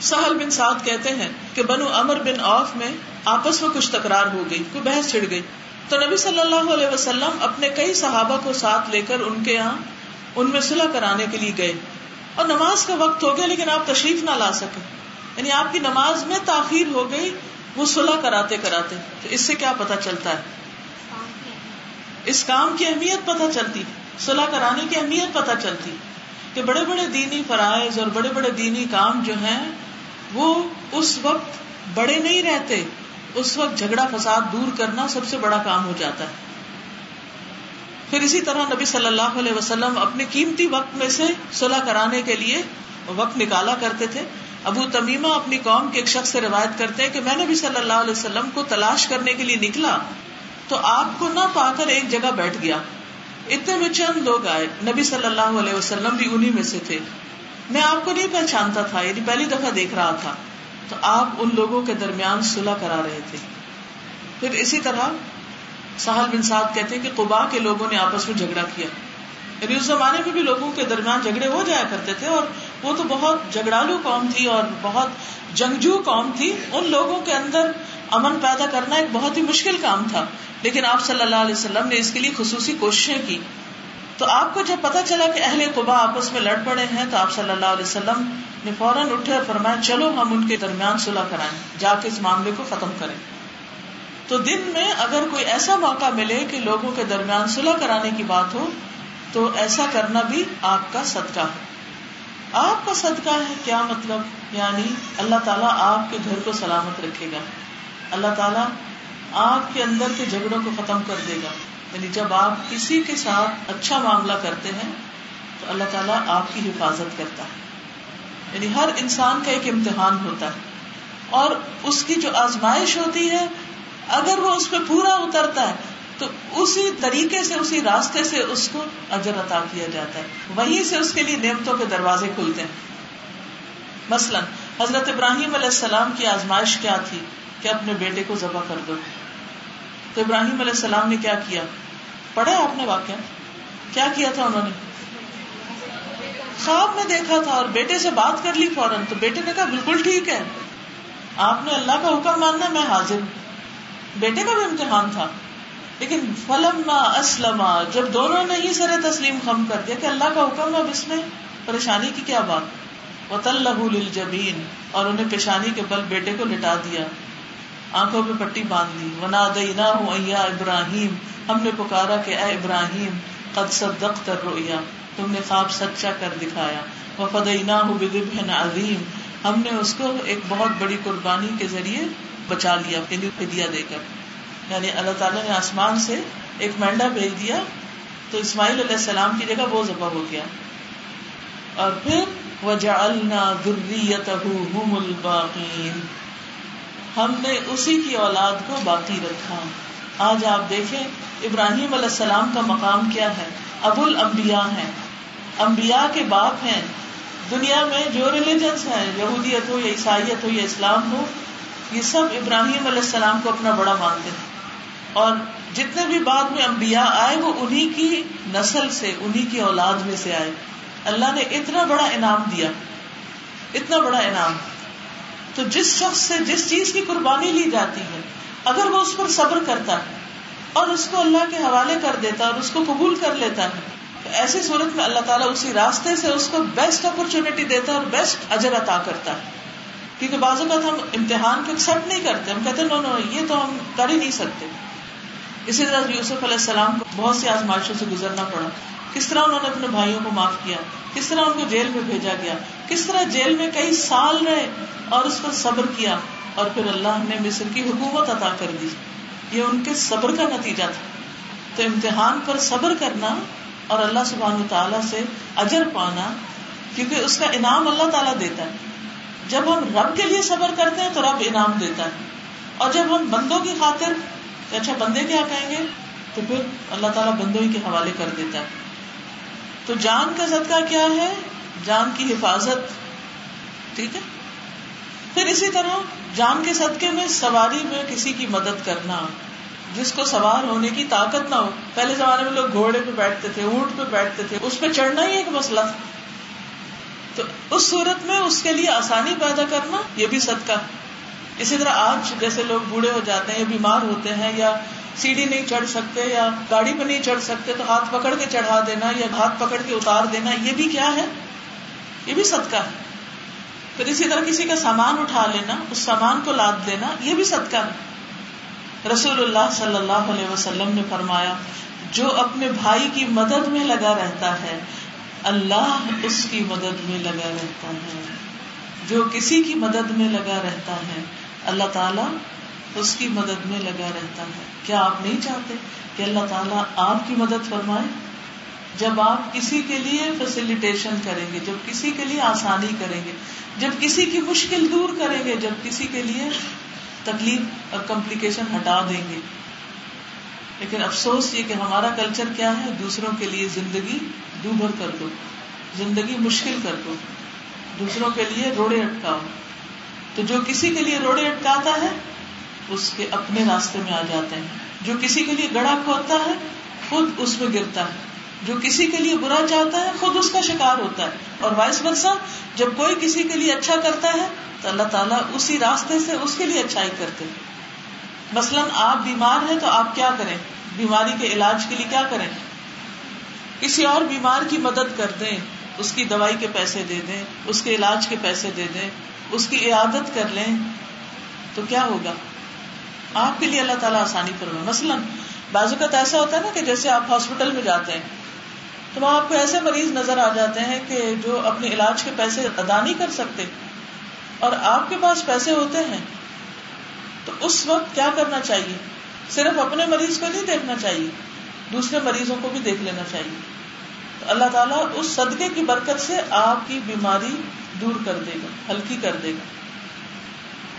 سہل بن سعد کہتے ہیں کہ بنو امر بن اوف میں آپس میں کچھ تکرار ہو گئی، کوئی بحث چھڑ گئی۔ تو نبی صلی اللہ علیہ وسلم اپنے کئی صحابہ کو ساتھ لے کر ان کے یہاں ان میں صلح کرانے کے لیے گئے۔ اور نماز کا وقت ہو گیا لیکن آپ تشریف نہ لا سکے۔ یعنی آپ کی نماز میں تاخیر ہو گئی، وہ صلح کراتے کراتے۔ تو اس سے کیا پتا چلتا ہے؟ اس کام کی اہمیت پتا چلتی۔ صلح کرانے کی اہمیت پتا چلتی کہ بڑے بڑے دینی فرائض اور بڑے بڑے دینی کام جو ہیں وہ اس وقت بڑے نہیں رہتے، اس وقت جھگڑا فساد دور کرنا سب سے بڑا کام ہو جاتا ہے۔ پھر اسی طرح نبی صلی اللہ علیہ وسلم اپنے قیمتی وقت میں سے صلاح کرانے کے لیے وقت نکالا کرتے تھے۔ ابو تمیما اپنی قوم کے ایک شخص سے روایت کرتے ہیں کہ میں نبی صلی اللہ علیہ وسلم کو تلاش کرنے کے لیے نکلا تو آپ کو نہ پا کر ایک جگہ بیٹھ گیا۔ اتنے میں چند لوگ آئے، نبی صلی اللہ علیہ وسلم بھی انہیں میں سے تھے۔ میں آپ کو نہیں پہچانتا تھا یعنی پہلی دفعہ دیکھ رہا تھا۔ تو آپ ان لوگوں کے درمیان صلح کرا رہے تھے۔ پھر اسی طرح سہل بن سعد کہتے ہیں کہ قبا کے لوگوں نے آپس میں جھگڑا کیا۔ یعنی اس زمانے میں بھی لوگوں کے درمیان جھگڑے ہو جایا کرتے تھے اور وہ تو بہت جھگڑالو قوم تھی اور بہت جنگجو قوم تھی۔ ان لوگوں کے اندر امن پیدا کرنا ایک بہت ہی مشکل کام تھا۔ لیکن آپ صلی اللہ علیہ وسلم نے اس کے لیے خصوصی کوششیں کی۔ تو آپ کو جب پتا چلا کہ اہل قبا آپس میں لڑ پڑے ہیں، تو آپ صلی اللہ علیہ وسلم نے فوراً اٹھے اور فرمایا، چلو ہم ان کے درمیان صلح کرائیں، جا کے اس معاملے کو ختم کریں۔ تو دن میں اگر کوئی ایسا موقع ملے کہ لوگوں کے درمیان صلح کرانے کی بات ہو، تو ایسا کرنا بھی آپ کا صدقہ ہے۔ آپ کا صدقہ ہے کیا مطلب؟ یعنی اللہ تعالیٰ آپ کے گھر کو سلامت رکھے گا۔ اللہ تعالیٰ آپ کے اندر کے جھگڑوں کو ختم کر دے گا۔ یعنی جب آپ کسی کے ساتھ اچھا معاملہ کرتے ہیں، تو اللہ تعالیٰ آپ کی حفاظت کرتا ہے۔ یعنی ہر انسان کا ایک امتحان ہوتا ہے۔ اور اس کی جو آزمائش ہوتی ہے، اگر وہ اس پہ پورا اترتا ہے، تو اسی طریقے سے، اسی راستے سے اس کو اجر عطا کیا جاتا ہے۔ وہیں سے اس کے لیے نعمتوں کے دروازے کھلتے ہیں۔ مثلاً، حضرت ابراہیم علیہ السلام کی آزمائش کیا تھی؟ کہ اپنے بیٹے کو ذبح کر دو۔ تو ابراہیم علیہ السلام نے کیا کیا؟ پڑھا آپ نے واقعہ؟ کیا کیا تھا انہوں نے؟ خواب میں دیکھا تھا اور بیٹے سے بات کر لی فوراً، تو بیٹے نے کہا بالکل ٹھیک ہے۔ آپ نے اللہ کا حکم ماننا، میں حاضر۔ بیٹے کا بھی امتحان تھا۔ لیکن فلم اسلم جب دونوں نے ہی سر تسلیم خم کر دیا کہ اللہ کا حکم اب اس میں پریشانی کی کیا بات؟ و للجبین اور انہیں پیشانی کے بل بیٹے کو لٹا دیا۔ آنکھوں پہ پٹی باندھ لی۔ ونا دینا ہوں ابراہیم ہم نے پکارا کہ اے ابراہیم، قد صدقت الرؤیا تم نے خواب سچا کر دکھایا۔ وفدیناہ بذبح عظیم ہم نے اس کو ایک بہت بڑی قربانی کے ذریعے بچا لیا یعنی فدیا دے کر۔ یعنی اللہ تعالیٰ نے آسمان سے ایک مینڈا بھیج دیا۔ تو اسماعیل علیہ السلام کی جگہ وہ ذبح ہو گیا۔ اور پھر وجعلنا ذريته هم الباقين۔ ہم نے اسی کی اولاد کو باقی رکھا۔ آج آپ دیکھیں ابراہیم علیہ السلام کا مقام کیا ہے۔ ابو الانبیاء ہیں۔ انبیاء کے باپ ہیں۔ دنیا میں جو ریلیجنس ہیں، یہودیت ہو یا عیسائیت ہو یا اسلام ہو، یہ سب ابراہیم علیہ السلام کو اپنا بڑا مانتے ہیں۔ اور جتنے بھی بعد میں انبیاء آئے، وہ انہی کی نسل سے، انہی کی اولاد میں سے آئے۔ اللہ نے اتنا بڑا انعام دیا۔ اتنا بڑا انعام۔ تو جس شخص سے جس چیز کی قربانی لی جاتی ہے، اگر وہ اس پر صبر کرتا ہے اور اس کو اللہ کے حوالے کر دیتا ہے اور اس کو قبول کر لیتا ہے، تو ایسی صورت میں اللہ تعالیٰ اسی راستے سے اس کو بیسٹ اپرچونٹی دیتا ہے اور بیسٹ اجر عطا کرتا ہے۔ کیونکہ بعض اوقات ہم امتحان کو ایکسپٹ نہیں کرتے، ہم کہتے نو نو، یہ تو ہم کر ہی نہیں سکتے۔ اسی طرح یوسف علیہ السلام کو بہت سی آزمائشوں سے گزرنا پڑا۔ کس طرح انہوں نے اپنے بھائیوں کو معاف کیا؟ کس طرح ان کو جیل میں بھیجا گیا؟ کس طرح جیل میں کئی سال رہے اور اس پر صبر کیا اور پھر اللہ نے مصر کی حکومت عطا کر دی۔ یہ ان کے صبر کا نتیجہ تھا۔ تو امتحان پر صبر کرنا اور اللہ سبحان تعالیٰ سے اجر پانا، کیونکہ اس کا انعام اللہ تعالیٰ دیتا ہے۔ جب ہم رب کے لیے صبر کرتے ہیں تو رب انعام دیتا ہے۔ اور جب ہم بندوں کی خاطر اچھا بندے کیا کہیں گے؟ تو پھر اللہ تعالیٰ بندوں ہی کے حوالے کر دیتا ہے۔ تو جان کا صدقہ کیا ہے؟ جان کی حفاظت، ٹھیک ہے؟ پھر اسی طرح جان کے صدقے میں سواری میں کسی کی مدد کرنا، جس کو سوار ہونے کی طاقت نہ ہو۔ پہلے زمانے میں لوگ گھوڑے پہ بیٹھتے تھے، اونٹ پہ بیٹھتے تھے، اس پہ چڑھنا ہی ایک مسئلہ تھا۔ تو اس صورت میں اس کے لیے آسانی پیدا کرنا یہ بھی صدقہ۔ اسی طرح آج جیسے لوگ بوڑھے ہو جاتے ہیں یا بیمار ہوتے ہیں یا سیڑھی نہیں چڑھ سکتے یا گاڑی پہ نہیں چڑھ سکتے تو ہاتھ پکڑ کے چڑھا دینا یا ہاتھ پکڑ کے اتار دینا، یہ بھی کیا ہے؟ یہ بھی صدقہ ہے۔ پھر اسی طرح کسی کا سامان اٹھا لینا، اس سامان کو لاد دینا، یہ بھی صدقہ ہے۔ رسول اللہ صلی اللہ علیہ وسلم نے فرمایا، جو اپنے بھائی کی مدد میں لگا رہتا ہے، اللہ اس کی مدد میں لگا رہتا ہے۔ جو کسی کی مدد میں لگا رہتا ہے، اللہ تعالیٰ اس کی مدد میں لگا رہتا ہے۔ کیا آپ نہیں چاہتے کہ اللہ تعالیٰ آپ کی مدد فرمائے؟ جب آپ کسی کے لیے فیسلٹیشن کریں گے، جب کسی کے لیے آسانی کریں گے، جب کسی کی مشکل دور کریں گے، جب کسی کے لیے تکلیف اور کمپلیکیشن ہٹا دیں گے۔ لیکن افسوس یہ کہ ہمارا کلچر کیا ہے؟ دوسروں کے لیے زندگی دوبھر کر دو، زندگی مشکل کر دو، دوسروں کے لیے روڑے اٹکاؤ۔ تو جو کسی کے لیے روڑے اٹکاتا ہے اس کے اپنے راستے میں آ جاتے ہیں۔ جو کسی کے لیے گڑا کھودتا ہے، خود اس میں گرتا ہے۔ جو کسی کے لیے برا چاہتا ہے، خود اس کا شکار ہوتا ہے۔ اور وائس ورسا، جب کوئی کسی کے لیے اچھا کرتا ہے، تو اللہ تعالیٰ اسی راستے سے اس کے لیے اچھائی کرتے مثلاً آپ بیمار ہیں تو آپ کیا کریں؟ بیماری کے علاج کے لیے کیا کریں؟ کسی اور بیمار کی مدد کر دیں، اس کی دوائی کے پیسے دے دیں، اس کے علاج کے پیسے دے دیں، اس کی عیادت کر لیں، تو کیا ہوگا؟ آپ کے لیے اللہ تعالیٰ آسانی کرو مثلاً بازو کا ایسا ہوتا ہے نا کہ جیسے آپ ہاسپٹل میں جاتے ہیں، تو وہاں آپ کو ایسے مریض نظر آ جاتے ہیں کہ جو اپنے علاج کے پیسے ادا نہیں کر سکتے اور آپ کے پاس پیسے ہوتے ہیں۔ تو اس وقت کیا کرنا چاہیے؟ صرف اپنے مریض کو نہیں دیکھنا چاہیے، دوسرے مریضوں کو بھی دیکھ لینا چاہیے۔ تو اللہ تعالیٰ اس صدقے کی برکت سے آپ کی بیماری دور کر دے گا، ہلکی کر دے گا۔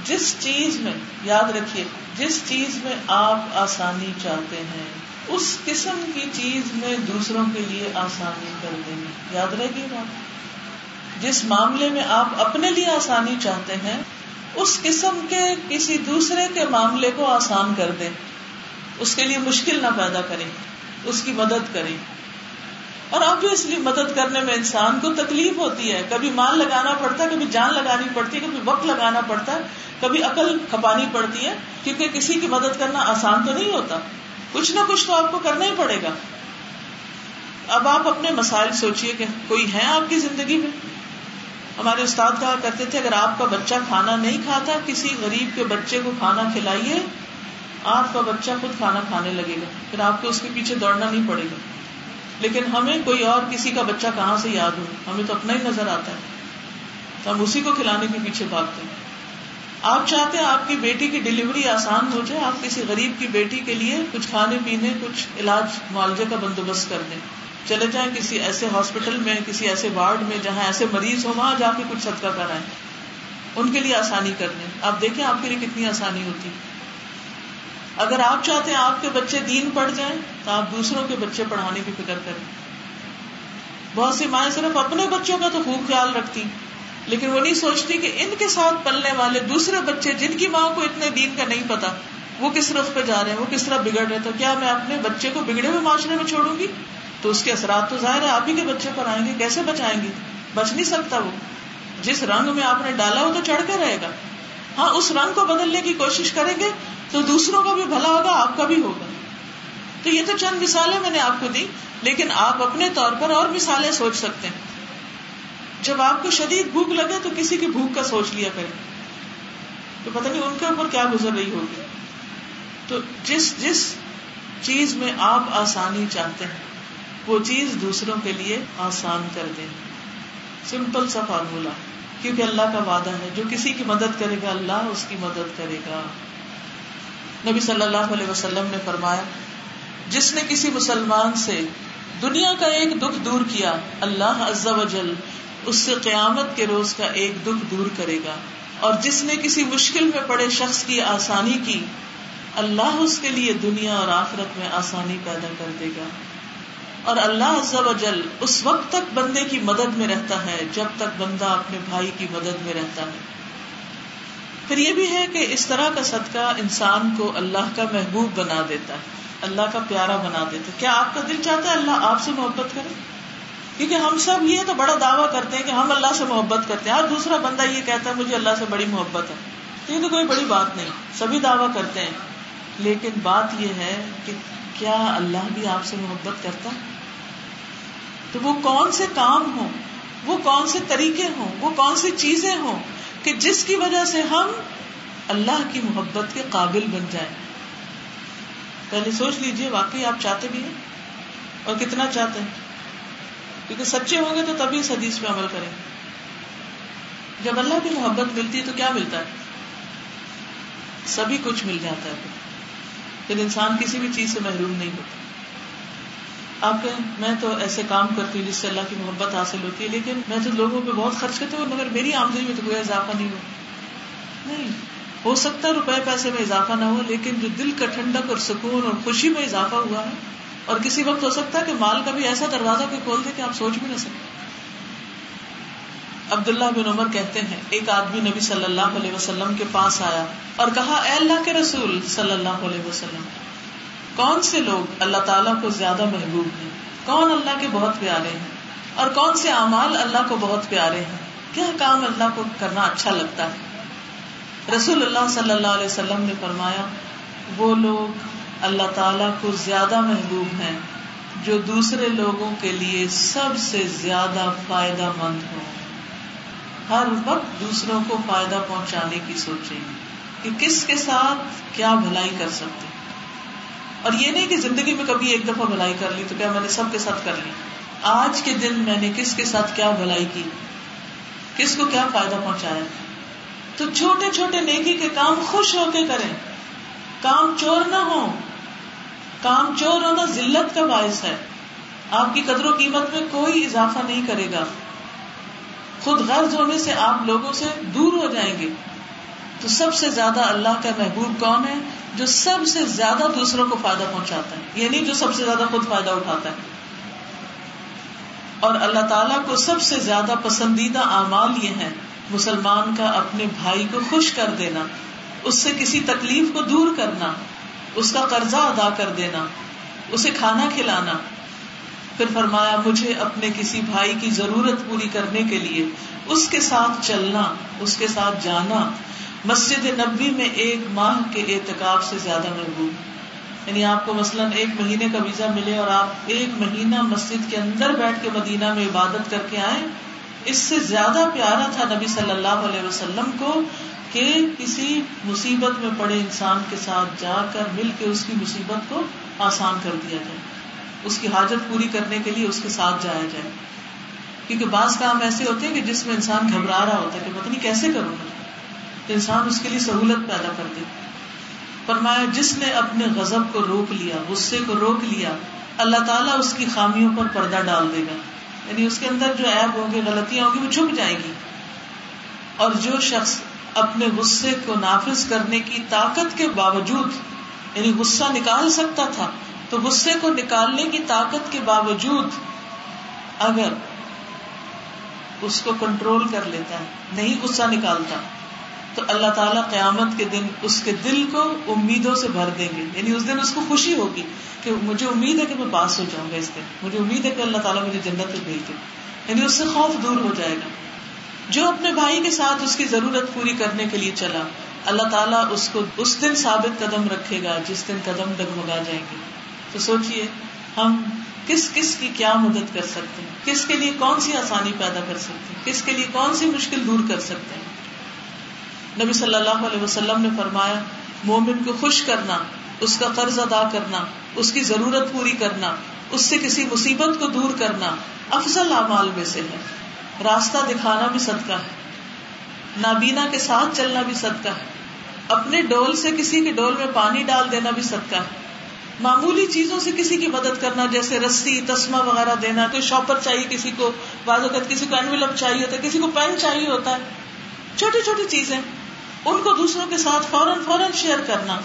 جس چیز میں، یاد رکھیے، جس چیز میں آپ آسانی چاہتے ہیں، اس قسم کی چیز میں دوسروں کے لیے آسانی کر دیں گے۔ یاد رہے گی بات جس معاملے میں آپ اپنے لیے آسانی چاہتے ہیں، اس قسم کے کسی دوسرے کے معاملے کو آسان کر دیں۔ اس کے لیے مشکل نہ پیدا کریں، اس کی مدد کریں۔ اور اب اس لیے مدد کرنے میں انسان کو تکلیف ہوتی ہے، کبھی مال لگانا پڑتا ہے، کبھی جان لگانی پڑتی ہے، کبھی وقت لگانا پڑتا ہے، کبھی عقل کھپانی پڑتی ہے، کیونکہ کسی کی مدد کرنا آسان تو نہیں ہوتا۔ کچھ نہ کچھ تو آپ کو کرنا ہی پڑے گا۔ اب آپ اپنے مسائل سوچیے کہ کوئی ہے آپ کی زندگی میں؟ ہمارے استاد کہا کرتے تھے، اگر آپ کا بچہ کھانا نہیں کھاتا، کسی غریب کے بچے کو کھانا کھلائیے، آپ کا بچہ خود کھانا کھانے لگے گا، پھر آپ کو اس کے پیچھے دوڑنا نہیں پڑے گا۔ لیکن ہمیں کوئی اور کسی کا بچہ کہاں سے یاد ہو؟ ہمیں تو اپنا ہی نظر آتا ہے۔ تو ہم اسی کو کھلانے کے پیچھے بھاگتے ہیں۔ آپ چاہتے ہیں آپ کی بیٹی کی ڈلیوری آسان ہو جائے، آپ کسی غریب کی بیٹی کے لیے کچھ کھانے پینے، کچھ علاج معالجے کا بندوبست کر دیں۔ چلے جائیں کسی ایسے ہاسپٹل میں، کسی ایسے وارڈ میں جہاں ایسے مریض ہو وہاں جا کے کچھ صدقہ کرائیں۔ ان کے لیے آسانی کرنے آپ دیکھیں آپ کے لیے کتنی آسانی ہوتی۔ اگر آپ چاہتے ہیں آپ کے بچے دین پڑھ جائیں، تو آپ دوسروں کے بچے پڑھانے کی فکر کریں۔ بہت سی مائیں صرف اپنے بچوں کا تو خوب خیال رکھتی، لیکن وہ نہیں سوچتی کہ ان کے ساتھ پلنے والے دوسرے بچے جن کی ماں کو اتنے دین کا نہیں پتا، وہ کس رخ پہ جا رہے ہیں، وہ کس طرح بگڑ رہے تو کیا میں اپنے بچے کو بگڑے ہوئے معاشرے میں چھوڑوں گی؟ تو اس کے اثرات تو ظاہر ہے آپ ہی کے بچے پر آئیں گے، کیسے بچائیں گے بچ نہیں سکتا وہ۔ جس رنگ میں آپ نے ڈالا وہ تو چڑھ کے رہے گا۔ ہاں اس رنگ کو بدلنے کی کوشش کریں گے تو دوسروں کا بھی بھلا ہوگا، آپ کا بھی ہوگا۔ تو یہ تو چند مثالیں میں نے آپ کو دی، لیکن آپ اپنے طور پر اور مثالیں سوچ سکتے ہیں۔ جب آپ کو شدید بھوک لگے تو کسی کی بھوک کا سوچ لیا کریں۔ تو پتہ نہیں ان کے اوپر کیا گزر رہی ہوگی۔ تو جس جس چیز میں آپ آسانی چاہتے ہیں، وہ چیز دوسروں کے لیے آسان کر دیں۔ سمپل سا فارمولا۔ کیونکہ اللہ کا وعدہ ہے، جو کسی کی مدد کرے گا، اللہ اس کی مدد کرے گا۔ نبی صلی اللہ علیہ وسلم نے فرمایا، جس نے کسی مسلمان سے دنیا کا ایک دکھ دور کیا، اللہ عز و جل اس سے قیامت کے روز کا ایک دکھ دور کرے گا۔ اور جس نے کسی مشکل میں پڑے شخص کی آسانی کی، اللہ اس کے لیے دنیا اور آخرت میں آسانی پیدا کر دے گا۔ اور اللہ عز و جل اس وقت تک بندے کی مدد میں رہتا ہے، جب تک بندہ اپنے بھائی کی مدد میں رہتا ہے۔ پھر یہ بھی ہے کہ اس طرح کا صدقہ انسان کو اللہ کا محبوب بنا دیتا ہے، اللہ کا پیارا بنا دیتا ہے۔ کیا آپ کا دل چاہتا ہے اللہ آپ سے محبت کرے؟ کیونکہ ہم سب یہ تو بڑا دعویٰ کرتے ہیں کہ ہم اللہ سے محبت کرتے ہیں۔ اور دوسرا بندہ یہ کہتا ہے، مجھے اللہ سے بڑی محبت ہے۔ تو یہ تو کوئی بڑی بات نہیں، سبھی دعویٰ کرتے ہیں۔ لیکن بات یہ ہے کہ کیا اللہ بھی آپ سے محبت کرتا تو وہ کون سے کام ہوں؟ وہ کون سے طریقے ہوں؟ وہ کون سی چیزیں ہوں کہ جس کی وجہ سے ہم اللہ کی محبت کے قابل بن جائیں؟ پہلے سوچ لیجیے واقعی آپ چاہتے بھی ہیں؟ اور کتنا چاہتے ہیں؟ کیونکہ سچے ہوں گے تو تبھی اس حدیث پہ عمل کریں۔ جب اللہ کی محبت ملتی ہے تو کیا ملتا ہے؟ سبھی کچھ مل جاتا ہے۔ پھر انسان کسی بھی چیز سے محروم نہیں ہوتا۔ آپ کہیں میں تو ایسے کام کرتی ہوں جس سے اللہ کی محبت حاصل ہوتی ہے، لیکن میں تو لوگوں پہ بہت خرچ کرتی ہوں مگر میری آمدنی میں تو کوئی اضافہ نہیں ہو۔ نہیں، ہو سکتا روپے پیسے میں اضافہ نہ ہو، لیکن جو دل کا ٹھنڈک اور سکون اور خوشی میں اضافہ ہوا ہے، اور کسی وقت ہو سکتا ہے کہ مال کا بھی ایسا دروازہ کوئی کھول دے کہ آپ سوچ بھی نہ سکتے عبداللہ بن عمر کہتے ہیں، ایک آدمی نبی صلی اللہ علیہ وسلم کے پاس آیا اور کہا، اے اللہ کے رسول صلی اللہ علیہ وسلم کون سے لوگ اللہ تعالیٰ کو زیادہ محبوب ہیں؟ کون اللہ کے بہت پیارے ہیں؟ اور کون سے اعمال اللہ کو بہت پیارے ہیں؟ کیا کام اللہ کو کرنا اچھا لگتا ہے؟ رسول اللہ صلی اللہ علیہ وسلم نے فرمایا، وہ لوگ اللہ تعالیٰ کو زیادہ محبوب ہیں جو دوسرے لوگوں کے لیے سب سے زیادہ فائدہ مند ہو ہر وقت دوسروں کو فائدہ پہنچانے کی سوچیں کہ کس کے ساتھ کیا بھلائی کر سکتے اور یہ نہیں کہ زندگی میں کبھی ایک دفعہ بھلائی کر لی تو کیا میں نے سب کے ساتھ کر لی؟ آج کے دن میں نے کس کے ساتھ کیا بھلائی کی؟ کس کو کیا فائدہ پہنچایا؟ تو چھوٹے چھوٹے نیکی کے کام خوش ہو کے کریں۔ کام چور نہ ہو کام چور ہونا ذلت کا باعث ہے۔ آپ کی قدر و قیمت میں کوئی اضافہ نہیں کرے گا۔ خود غرض ہونے سے آپ لوگوں سے دور ہو جائیں گے۔ تو سب سے زیادہ اللہ کا محبوب کون ہے؟ جو سب سے زیادہ دوسروں کو فائدہ پہنچاتا ہے یعنی جو سب سے زیادہ خود فائدہ اٹھاتا ہے۔ اور اللہ تعالیٰ کو سب سے زیادہ پسندیدہ اعمال یہ ہے مسلمان کا اپنے بھائی کو خوش کر دینا، اس سے کسی تکلیف کو دور کرنا، اس کا قرضہ ادا کر دینا، اسے کھانا کھلانا۔ پھر فرمایا، مجھے اپنے کسی بھائی کی ضرورت پوری کرنے کے لیے، اس کے ساتھ چلنا، اس کے ساتھ جانا۔ مسجد نبی میں ایک ماہ کے اعتکاب سے زیادہ محبوب یعنی آپ کو مثلاً ایک مہینے کا ویزا ملے اور آپ ایک مہینہ مسجد کے اندر بیٹھ کے مدینہ میں عبادت کر کے آئے اس سے زیادہ پیارا تھا نبی صلی اللہ علیہ وسلم کو کہ کسی مصیبت میں پڑے انسان کے ساتھ جا کر مل کے اس کی مصیبت کو آسان کر دیا جائے۔ اس کی حاجت پوری کرنے کے لیے اس کے ساتھ جایا جائے۔ کیونکہ بعض کام ایسے ہوتے ہیں کہ جس میں انسان گھبرا رہا ہوتا ہے کہ پتہ نہیں کیسے کروں گا انسان اس کے لیے سہولت پیدا کر دے فرمایا، جس نے اپنے غزب کو روک لیا، غصے کو روک لیا، اللہ تعالیٰ اس کی خامیوں پر پردہ ڈال دے گا۔ یعنی اس کے اندر جو ایپ ہوں گے، غلطیاں ہوں گی، وہ چھپ جائیں گی۔ اور جو شخص اپنے غصے کو نافذ کرنے کی طاقت کے باوجود یعنی غصہ نکال سکتا تھا، تو غصے کو نکالنے کی طاقت کے باوجود اگر اس کو کنٹرول کر لیتا ہے، نہیں غصہ نکالتا تو اللہ تعالیٰ قیامت کے دن اس کے دل کو امیدوں سے بھر دیں گے۔ یعنی اس دن اس کو خوشی ہوگی کہ مجھے امید ہے کہ میں پاس ہو جاؤں گا اس دن۔ مجھے امید ہے کہ اللہ تعالیٰ مجھے جنت میں بھیج دے۔ یعنی اس سے خوف دور ہو جائے گا۔ جو اپنے بھائی کے ساتھ اس کی ضرورت پوری کرنے کے لیے چلا، اللہ تعالیٰ اس کو اس دن ثابت قدم رکھے گا جس دن قدم ڈگمگا جائیں گے۔ تو سوچئے، ہم کس کس کی کیا مدد کر سکتے ہیں؟ کس کے لیے کون سی آسانی پیدا کر سکتے ہیں؟ کس کے لیے کون سی مشکل دور کر سکتے ہیں؟ نبی صلی اللہ علیہ وسلم نے فرمایا، مومن کو خوش کرنا، اس کا قرض ادا کرنا، اس کی ضرورت پوری کرنا، اس سے کسی مصیبت کو دور کرنا افضل اعمال میں سے ہے۔ راستہ دکھانا بھی صدقہ ہے۔ نابینا کے ساتھ چلنا بھی صدقہ ہے۔ اپنے ڈول سے کسی کے ڈول میں پانی ڈال دینا بھی صدقہ ہے۔ معمولی چیزوں سے کسی کی مدد کرنا، جیسے رسی تسما وغیرہ دینا، کوئی شاپر چاہیے کسی کو، بعض اوقات کسی کو اینویلپ چاہیے ہوتا ہے، کسی کو پین چاہیے ہوتا ہے۔ چھوٹی چھوٹی چیزیں۔ ان کو دوسروں کے ساتھ فوراً فوراً شیئر کرنا،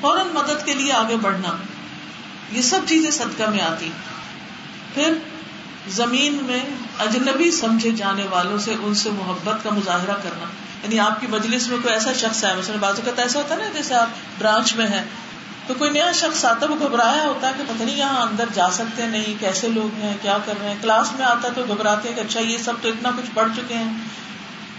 فوراً مدد کے لیے آگے بڑھنا، یہ سب چیزیں صدقہ میں آتی۔ پھر زمین میں اجنبی سمجھے جانے والوں سے ان سے محبت کا مظاہرہ کرنا۔ یعنی آپ کی مجلس میں کوئی ایسا شخص ہے مثلاً بازو کا ایسا ہوتا ہے نا جیسے آپ برانچ میں ہیں، تو کوئی نیا شخص آتا ہے، وہ گھبرایا ہوتا ہے کہ پتہ نہیں یہاں اندر جا سکتے ہیں، نہیں، کیسے لوگ ہیں، کیا کر رہے ہیں۔ کلاس میں آتا ہے تو گھبراتے ہیں کہ اچھا یہ سب تو اتنا کچھ پڑھ چکے ہیں۔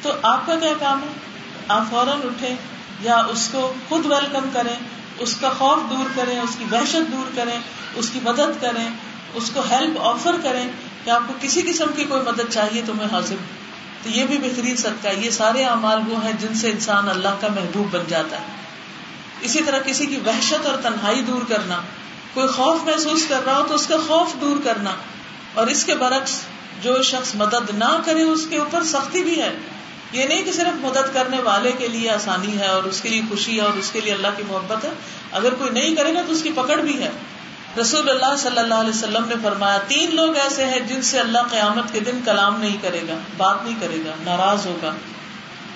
تو آپ کا کیا کام ہے؟ آپ فوراً اٹھے یا اس کو خود ویلکم کریں، اس کا خوف دور کریں، اس کی وحشت دور کریں، اس کی مدد کریں، اس کو ہیلپ آفر کریں کہ آپ کو کسی قسم کی کوئی مدد چاہیے تو میں حاضر ہوں۔ تو یہ بھی بہترین سکتا ہے۔ یہ سارے اعمال وہ ہیں جن سے انسان اللہ کا محبوب بن جاتا ہے۔ اسی طرح کسی کی وحشت اور تنہائی دور کرنا، کوئی خوف محسوس کر رہا ہو تو اس کا خوف دور کرنا۔ اور اس کے برعکس جو شخص مدد نہ کرے، اس کے اوپر سختی بھی ہے۔ یہ نہیں کہ صرف مدد کرنے والے کے لیے آسانی ہے اور اس کے لیے خوشی ہے اور اس کے لیے اللہ کی محبت ہے۔ اگر کوئی نہیں کرے گا تو اس کی پکڑ بھی ہے۔ رسول اللہ صلی اللہ علیہ وسلم نے فرمایا، تین لوگ ایسے ہیں جن سے اللہ قیامت کے دن کلام نہیں کرے گا، بات نہیں کرے گا، ناراض ہوگا۔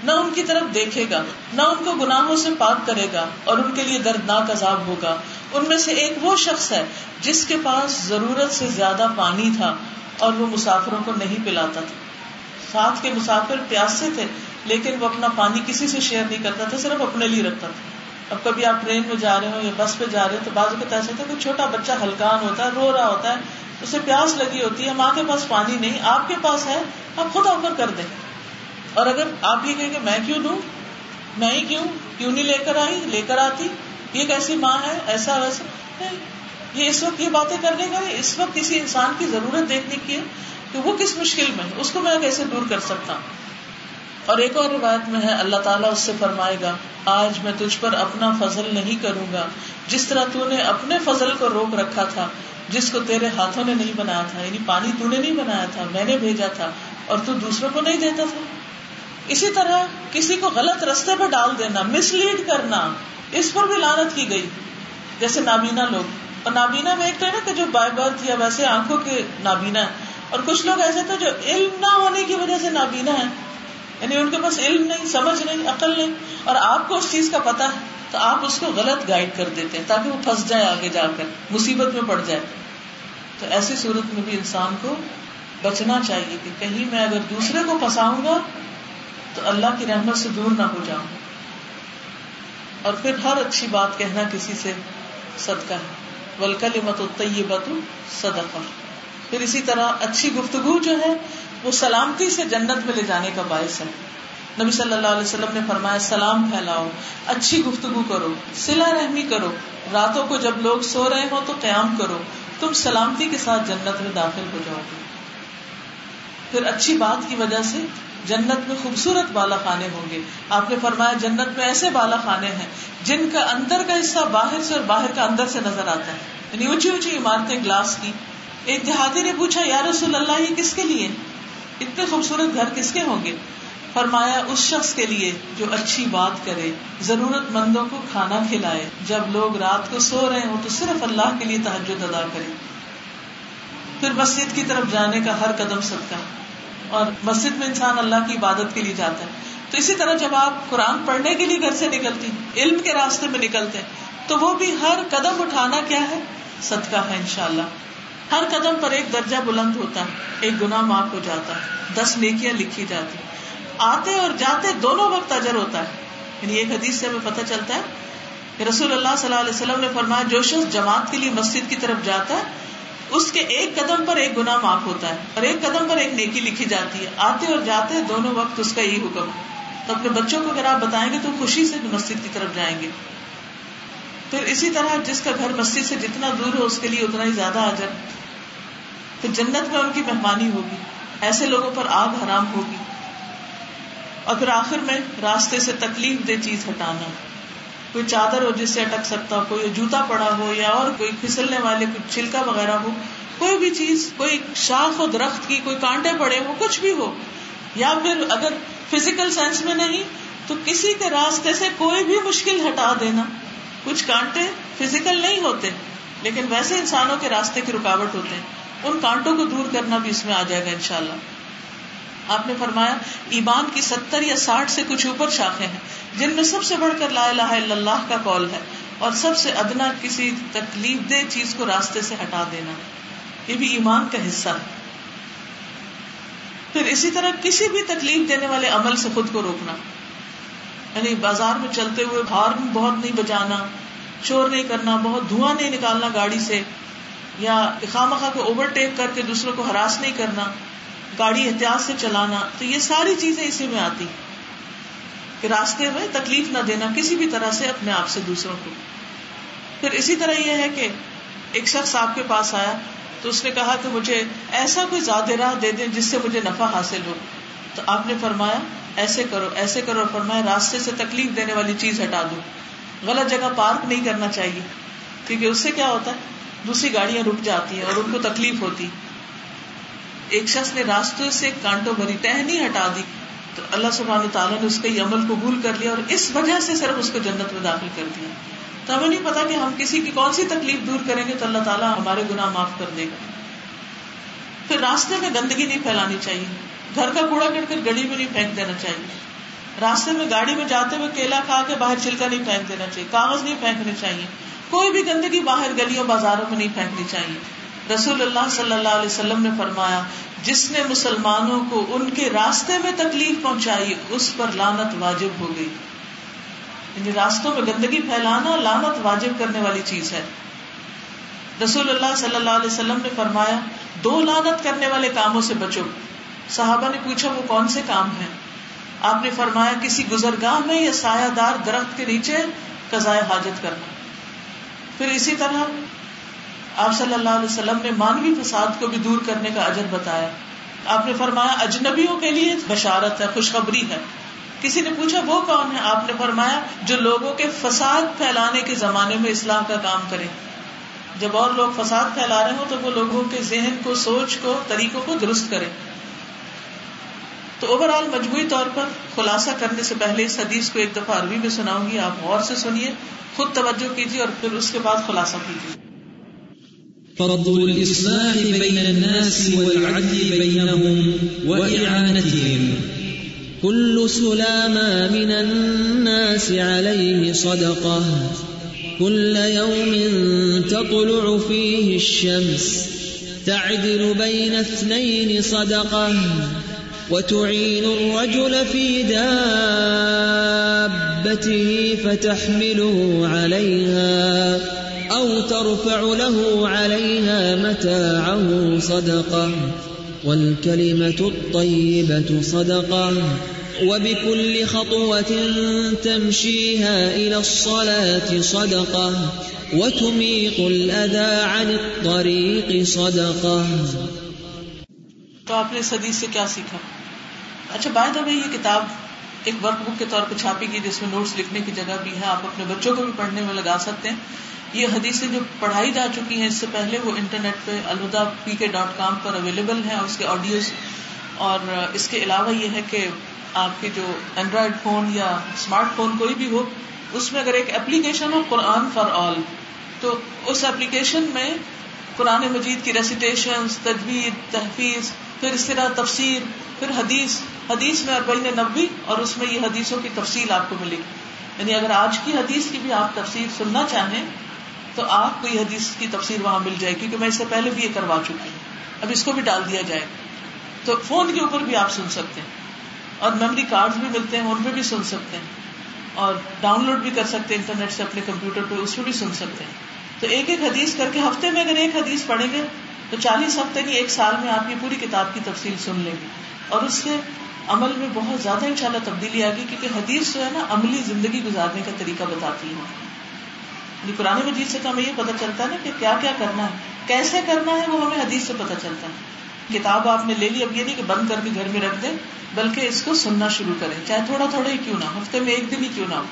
نہ ان کی طرف دیکھے گا، نہ ان کو گناہوں سے پاک کرے گا اور ان کے لیے دردناک عذاب ہوگا۔ ان میں سے ایک وہ شخص ہے جس کے پاس ضرورت سے زیادہ پانی تھا اور وہ مسافروں کو نہیں پلاتا تھا۔ ساتھ کے مسافر پیاسے تھے، لیکن وہ اپنا پانی کسی سے شیئر نہیں کرتا تھا، صرف اپنے لیے رکھتا تھا۔ اب کبھی آپ ٹرین میں جا رہے ہو یا بس پہ جا رہے ہو تو بازو کا ایسا تھا کوئی چھوٹا بچہ ہلکان ہوتا ہے، رو رہا ہوتا ہے، اسے پیاس لگی ہوتی ہے ماں کے پاس پانی نہیں، آپ کے پاس ہے، آپ خود آفر کر دیں۔ اور اگر آپ یہ کہیں کہ میں کیوں دوں؟ میں ہی کیوں؟ کیوں نہیں لے کر آئی؟ لے کر آتی؟ یہ کیسی ماں ہے؟ ایسا ویسا؟ یہ اس وقت یہ باتیں کرنے کا اس وقت کسی انسان کی ضرورت دیکھنے کی ہے۔ کہ وہ کس مشکل میں؟ اس کو میں کیسے دور کر سکتا؟ ہوں اور ایک اور روایت میں ہے، اللہ تعالیٰ اس سے فرمائے گا، آج میں تجھ پر اپنا فضل نہیں کروں گا۔ جس طرح تو نے اپنے فضل کو روک رکھا تھا، جس کو تیرے ہاتھوں نے نہیں بنایا تھا یعنی پانی تو نے نہیں بنایا تھا، میں نے بھیجا تھا، اور تو دوسروں کو نہیں دیتا تھا۔ اسی طرح کسی کو غلط رستے پہ ڈال دینا مس لیڈ کرنا، اس پر بھی لانت کی گئی۔ جیسے نابینا لوگ، اور نابینا میں ایک تو ہے نا کہ جو بائی برتھ یا ویسے آنکھوں کے نابینا ہے اور کچھ لوگ ایسے تھے جو علم نہ ہونے کی وجہ سے نابینا ہے یعنی ان کے پاس علم نہیں، سمجھ نہیں، عقل نہیں۔ اور آپ کو اس چیز کا پتا ہے، تو آپ اس کو غلط گائڈ کر دیتے ہیں تاکہ وہ پھنس جائے آگے جا کر، مصیبت میں پڑ جائے۔ تو ایسی صورت میں بھی انسان کو بچنا چاہیے کہ کہیں میں اگر دوسرے کو پھنساؤں گا، تو اللہ کی رحمت سے دور نہ ہو جاؤں۔ اور پھر ہر اچھی بات کہنا کسی سے صدقہ ہے۔ ولکل مت بت صدقہ پھر اسی طرح اچھی گفتگو جو ہے، وہ سلامتی سے جنت میں لے جانے کا باعث ہے۔ نبی صلی اللہ علیہ وسلم نے فرمایا، سلام پھیلاؤ، اچھی گفتگو کرو سلا رحمی کرو۔ راتوں کو جب لوگ سو رہے ہو تو قیام کرو۔ تم سلامتی کے ساتھ جنت میں داخل ہو جاؤ گے۔ پھر اچھی بات کی وجہ سے جنت میں خوبصورت بالا خانے ہوں گے۔ آپ نے فرمایا، جنت میں ایسے بالا خانے ہیں جن کا اندر کا حصہ باہر سے اور باہر کا اندر سے نظر آتا ہے۔ یعنی اونچی اونچی عمارتیں، گلاس کی ایک دیہاتی نے پوچھا، یا رسول اللہ، یہ کس کے لیے؟ اتنے خوبصورت گھر کس کے ہوں گے؟ فرمایا، اس شخص کے لیے جو اچھی بات کرے، ضرورت مندوں کو کھانا کھلائے۔ جب لوگ رات کو سو رہے ہوں تو صرف اللہ کے لیے تحجد ادا کرے پھر مسجد کی طرف جانے کا ہر قدم صدقہ اور مسجد میں انسان اللہ کی عبادت کے لیے جاتا ہے۔ تو اسی طرح جب آپ قرآن پڑھنے کے لیے گھر سے نکلتی علم کے راستے میں نکلتے تو وہ بھی ہر قدم اٹھانا کیا ہے؟ صدقہ ہے انشاءاللہ۔ ہر قدم پر ایک درجہ بلند ہوتا ہے، ایک گنا معاف ہو جاتا ہے، دس نیکیاں لکھی جاتی آتے اور جاتے دونوں وقت اجر ہوتا ہے۔ یعنی ایک حدیث سے ہمیں پتہ چلتا ہے کہ رسول اللہ صلی اللہ علیہ وسلم نے فرمایا، جو شخص جماعت کے لیے مسجد کی طرف جاتا ہے، اس کے ایک قدم پر ایک گنا معاف ہوتا ہے اور ایک قدم پر ایک نیکی لکھی جاتی ہے۔ آتے اور جاتے دونوں وقت اس کا یہی حکم تو اپنے بچوں کو اگر آپ بتائیں گے تو خوشی سے مسجد کی طرف جائیں گے۔ پھر اسی طرح جس کا گھر مسجد سے جتنا دور ہو، اس کے لیے اتنا ہی زیادہ آ جائے پھر جنت میں ان کی مہمانی ہوگی، ایسے لوگوں پر آگ حرام ہوگی۔ اور پھر آخر میں راستے سے تکلیف دہ چیز ہٹانا۔ کوئی چادر ہو جس سے اٹک سکتا ہو، کوئی جوتا پڑا ہو یا اور کوئی پھسلنے والے کوئی چھلکا وغیرہ ہو، کوئی بھی چیز، کوئی شاخ ہو درخت کی کوئی کانٹے پڑے ہو کچھ بھی ہو۔ یا پھر اگر فزیکل سینس میں نہیں، تو کسی کے راستے سے کوئی بھی مشکل ہٹا دینا۔ کچھ کانٹے فزیکل نہیں ہوتے، لیکن ویسے انسانوں کے راستے کی رکاوٹ ہوتے ہیں۔ ان کانٹوں کو دور کرنا بھی اس میں آ جائے گا ان شاء اللہ آپ نے فرمایا، ایمان کی ستر یا ساٹھ سے کچھ اوپر شاخیں ہیں، جن میں سب سے بڑھ کر لا الہ الا اللہ کا کال ہے، اور سب سے ادنا کسی تکلیف دہ چیز کو راستے سے ہٹا دینا۔ یہ بھی ایمان کا حصہ ہے۔ پھر اسی طرح کسی بھی تکلیف دینے والے عمل سے خود کو روکنا۔ یعنی بازار میں چلتے ہوئے ہارن بہت نہیں بجانا شور نہیں کرنا، بہت دھواں نہیں نکالنا گاڑی سے۔ یا خام خامخا کو اوور ٹیک کر کے دوسروں کو ہراس نہیں کرنا، گاڑی احتیاط سے چلانا، تو یہ ساری چیزیں اسی میں آتی کہ راستے میں تکلیف نہ دینا کسی بھی طرح سے اپنے آپ سے دوسروں کو۔ پھر اسی طرح یہ ہے کہ ایک شخص آپ کے پاس آیا تو اس نے کہا کہ مجھے ایسا کوئی زیادہ راہ دے دیں جس سے مجھے نفع حاصل ہو۔ تو آپ نے فرمایا، ایسے کرو ایسے کرو فرمایا، راستے سے تکلیف دینے والی چیز ہٹا دو۔ غلط جگہ پارک نہیں کرنا چاہیے، کیونکہ اس سے کیا ہوتا ہے؟ دوسری گاڑیاں رک جاتی ہیں اور ان کو تکلیف ہوتی۔ ایک شخص نے راستے سے کانٹوں بھری تہ نہیں ہٹا دی۔ تو اللہ سبحانہ تعالیٰ نے اس کا یہ عمل قبول کر لیا اور اس وجہ سے صرف اس کو جنت میں داخل کر دیا۔ تو ہمیں نہیں پتا کہ ہم کسی کی کون سی تکلیف دور کریں گے تو اللہ تعالیٰ ہمارے گناہ معاف کر دے گا۔ پھر راستے میں گندگی نہیں پھیلانی چاہیے۔ گھر کا کوڑا کر کر گڑی میں نہیں پھینک دینا چاہیے۔ راستے میں گاڑی میں جاتے ہوئے کیلا کھا کے باہر چھلکا نہیں پھینک دینا چاہیے۔ کاغذ نہیں پھینکنے چاہیے۔ کوئی بھی گندگی باہر گلیوں بازاروں میں نہیں پھینکنی چاہیے۔ رسول اللہ صلی اللہ علیہ وسلم نے فرمایا، جس نے مسلمانوں کو ان کے راستے میں تکلیف پہنچائی، اس پر لانت واجب ہو گئی۔ یعنی راستوں میں گندگی پھیلانا لانت واجب کرنے والی چیز ہے۔ رسول اللہ صلی اللہ علیہ وسلم نے فرمایا، دو لانت کرنے والے کاموں سے بچو۔ صحابہ نے پوچھا، وہ کون سے کام ہیں؟ آپ نے فرمایا، کسی گزرگاہ میں یا سایہ دار درخت کے نیچے قزائے حاجت کرنا۔ پھر اسی طرح آپ صلی اللہ علیہ وسلم نے مانوی فساد کو بھی دور کرنے کا اجر بتایا۔ آپ نے فرمایا، اجنبیوں کے لیے بشارت ہے، خوشخبری ہے۔ کسی نے پوچھا، وہ کون ہے؟ آپ نے فرمایا، جو لوگوں کے فساد پھیلانے کے زمانے میں اسلام کا کام کرے۔ جب اور لوگ فساد پھیلا رہے ہوں تو وہ لوگوں کے ذہن کو، سوچ کو، طریقوں کو درست کرے۔ تو اوور آل مجموعی طور پر خلاصہ کرنے سے پہلے اس حدیث کو ایک دفعہ عربی میں سناؤں گی، آپ غور سے سنیے، خود توجہ کیجیے اور پھر اس کے بعد خلاصہ کیجیے۔ فرض الإصلاح بين الناس والعدل بينهم وإعانتهم. كل سلامة من الناس عليه صدقة. كل يوم تطلع فيه الشمس. تعدل بين اثنين صدقة. وتعين الرجل في دابته فتحمله عليها أو ترفع له عليها متاعه صدقة والكلمة الطيبة صدقة وبكل خطوة تمشيها إلى الصلاة صدقة وتميط الأذى عن الطريق صدقة تو آپ نے اس حدیث سے کیا سیکھا؟ اچھا باید ابھی یہ کتاب ایک ورک بک کے طور پہ چھاپی گئی، جس میں نوٹس لکھنے کی جگہ بھی ہے، آپ اپنے بچوں کو بھی پڑھنے میں لگا سکتے ہیں۔ یہ حدیثیں جو پڑھائی جا چکی ہیں، اس سے پہلے وہ انٹرنیٹ پہ الوداع پی کے ڈاٹ کام پر اویلیبل ہیں اس کے آڈیوز اور اس کے علاوہ یہ ہے کہ آپ کے جو اینڈرائڈ فون یا اسمارٹ فون کوئی بھی ہو، اس میں اگر ایک application who Quran for all تو اس اپلیکیشن میں قرآن مجید کی ریسیٹیشن تجوید، تحفیظ پھر اس طرح تفسیر، پھر حدیث حدیث میں اربعین نبی اور اس میں یہ حدیثوں کی تفصیل آپ کو ملے گی یعنی اگر آج کی حدیث کی بھی آپ تفسیر سننا چاہیں تو آپ کو یہ حدیث کی تفسیر وہاں مل جائے کیونکہ میں اس سے پہلے بھی یہ کروا چکی ہوں۔ اب اس کو بھی ڈال دیا جائے۔ تو فون کے اوپر بھی آپ سن سکتے ہیں۔ اور میموری کارڈ بھی ملتے ہیں، ان پہ بھی سن سکتے ہیں۔ اور ڈاؤن لوڈ بھی کر سکتے ہیں انٹرنیٹ سے اپنے کمپیوٹر پہ، اس پہ بھی سن سکتے ہیں۔ تو ایک ایک حدیث کر کے ہفتے میں اگر ایک حدیث پڑھیں گے تو چالیس ہفتے کی ایک سال میں آپ کی پوری کتاب کی تفصیل سن لیں گے۔ اور اس سے عمل میں بہت زیادہ ان شاء اللہ تبدیلی آ گئی کیونکہ حدیث جو ہے نا، عملی زندگی گزارنے کا طریقہ بتاتی ہے۔ یعنی قرآن مجید سے تو ہمیں یہ پتا چلتا ہے نا کہ کیا کیا کرنا ہے، کیسے کرنا ہے، وہ ہمیں حدیث سے پتا چلتا ہے۔ کتاب آپ نے لے لی، اب یہ نہیں کہ بند کر کے گھر میں رکھ دیں، بلکہ اس کو سننا شروع کریں۔ چاہے تھوڑا تھوڑا ہی کیوں نہ ہفتے میں ایک دن ہی کیوں نہ ہو۔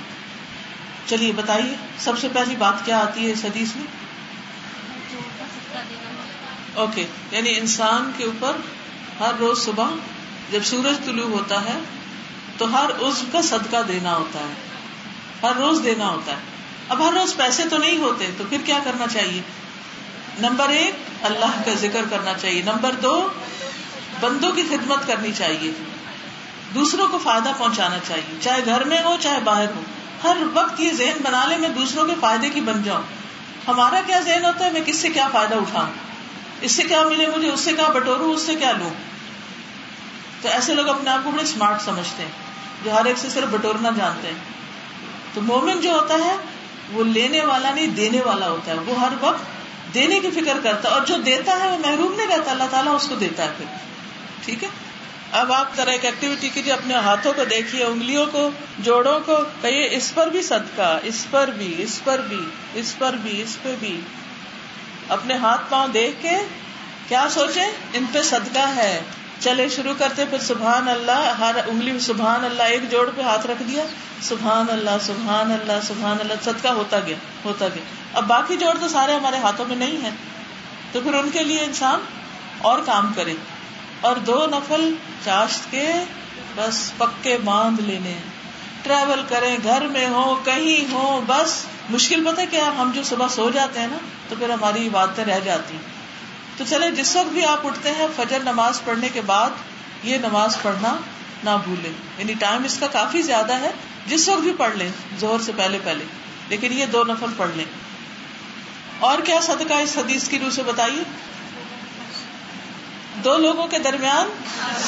چلیے، بتائیے، سب سے پہلی بات کیا آتی ہے اس حدیث میں؟ اوکے یعنی انسان کے اوپر ہر روز صبح جب سورج طلوع ہوتا ہے تو ہر عزو کا صدقہ دینا ہوتا ہے۔ ہر روز دینا ہوتا ہے۔ اب ہر روز پیسے تو نہیں ہوتے، تو پھر کیا کرنا چاہیے؟ نمبر ایک، اللہ کا ذکر کرنا چاہیے۔ نمبر دو، بندوں کی خدمت کرنی چاہیے۔ دوسروں کو فائدہ پہنچانا چاہیے۔ چاہے گھر میں ہو، چاہے باہر ہو۔ ہر وقت یہ ذہن بنا لے، میں دوسروں کے فائدے کی بن جاؤں۔ ہمارا کیا ذہن ہوتا ہے؟ میں کس سے کیا فائدہ اٹھاؤں؟ اس سے کیا ملے مجھے؟ اس سے کیا بٹوروں؟ اس سے کیا لوں تو ایسے لوگ اپنے آپ کو بڑے اسمارٹ سمجھتے ہیں، جو ہر ایک سے صرف بٹورنا جانتے ہیں۔ تو مومن جو ہوتا ہے، وہ لینے والا نہیں، دینے والا ہوتا ہے۔ وہ ہر وقت دینے کی فکر کرتا ہے، اور جو دیتا ہے، وہ محروم نہیں رہتا۔ اللہ تعالیٰ اس کو دیتا ہے پھر۔ ٹھیک ہے؟ اب آپ طرح ایک ایکٹیویٹی کیجیے، اپنے ہاتھوں کو دیکھیے، انگلیوں کو، جوڑوں کو، کہیے، اس پر بھی صدقہ، اس پر بھی، اس پر بھی، اس پر بھی، اس پہ بھی۔ اپنے ہاتھ پاؤں دیکھ کے کیا سوچے؟ ان پہ صدقہ ہے۔ چلے شروع کرتے پھر سبحان اللہ، ہر انگلی میں سبحان اللہ، ایک جوڑ پہ ہاتھ رکھ دیا۔ سبحان اللہ سبحان اللہ سبحان اللہ، صدقہ ہوتا گیا ہوتا گیا۔ اب باقی جوڑ تو سارے ہمارے ہاتھوں میں نہیں ہے تو پھر ان کے لیے انسان اور کام کرے۔ اور دو نفل چاشت کے بس پکے باندھ لینے۔ ہیں ٹریول کریں، گھر میں ہو کہیں ہو بس۔ مشکل پتہ کیا ہم جو صبح سو جاتے ہیں نا، تو پھر ہماری عبادتیں رہ جاتی ہیں۔ تو چلے، جس وقت بھی آپ اٹھتے ہیں، فجر نماز پڑھنے کے بعد یہ نماز پڑھنا نہ بھولیں۔ یعنی ٹائم اس کا کافی زیادہ ہے۔ جس وقت بھی پڑھ لیں زہر سے پہلے پہلے۔ لیکن یہ دو نفل پڑھ لیں۔ اور کیا صدقہ اس حدیث کی روح سے بتائیے؟ دو لوگوں کے درمیان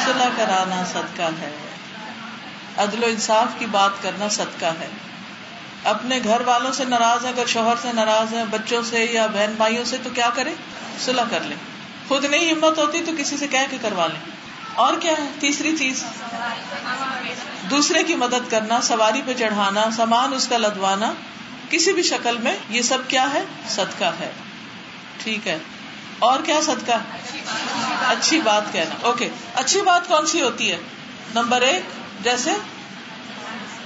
صلح کرانا صدقہ ہے۔ عدل و انصاف کی بات کرنا صدقہ ہے۔ اپنے گھر والوں سے ناراض ہے اگر شوہر سے ناراض ہے بچوں سے یا بہن بھائیوں سے تو کیا کرے صلح کر لیں۔ خود نہیں ہمت ہوتی تو کسی سے کہہ کے کروا لیں۔ اور کیا ہے؟ تیسری چیز، دوسرے کی مدد کرنا، سواری پہ چڑھانا، سامان اس کا لدوانا، کسی بھی شکل میں یہ سب کیا ہے؟ صدقہ ہے۔ ٹھیک ہے۔ اور کیا صدقہ؟ اچھی بات کہنا۔ اوکے۔ اچھی بات کون سی ہوتی ہے؟ نمبر ایک جیسے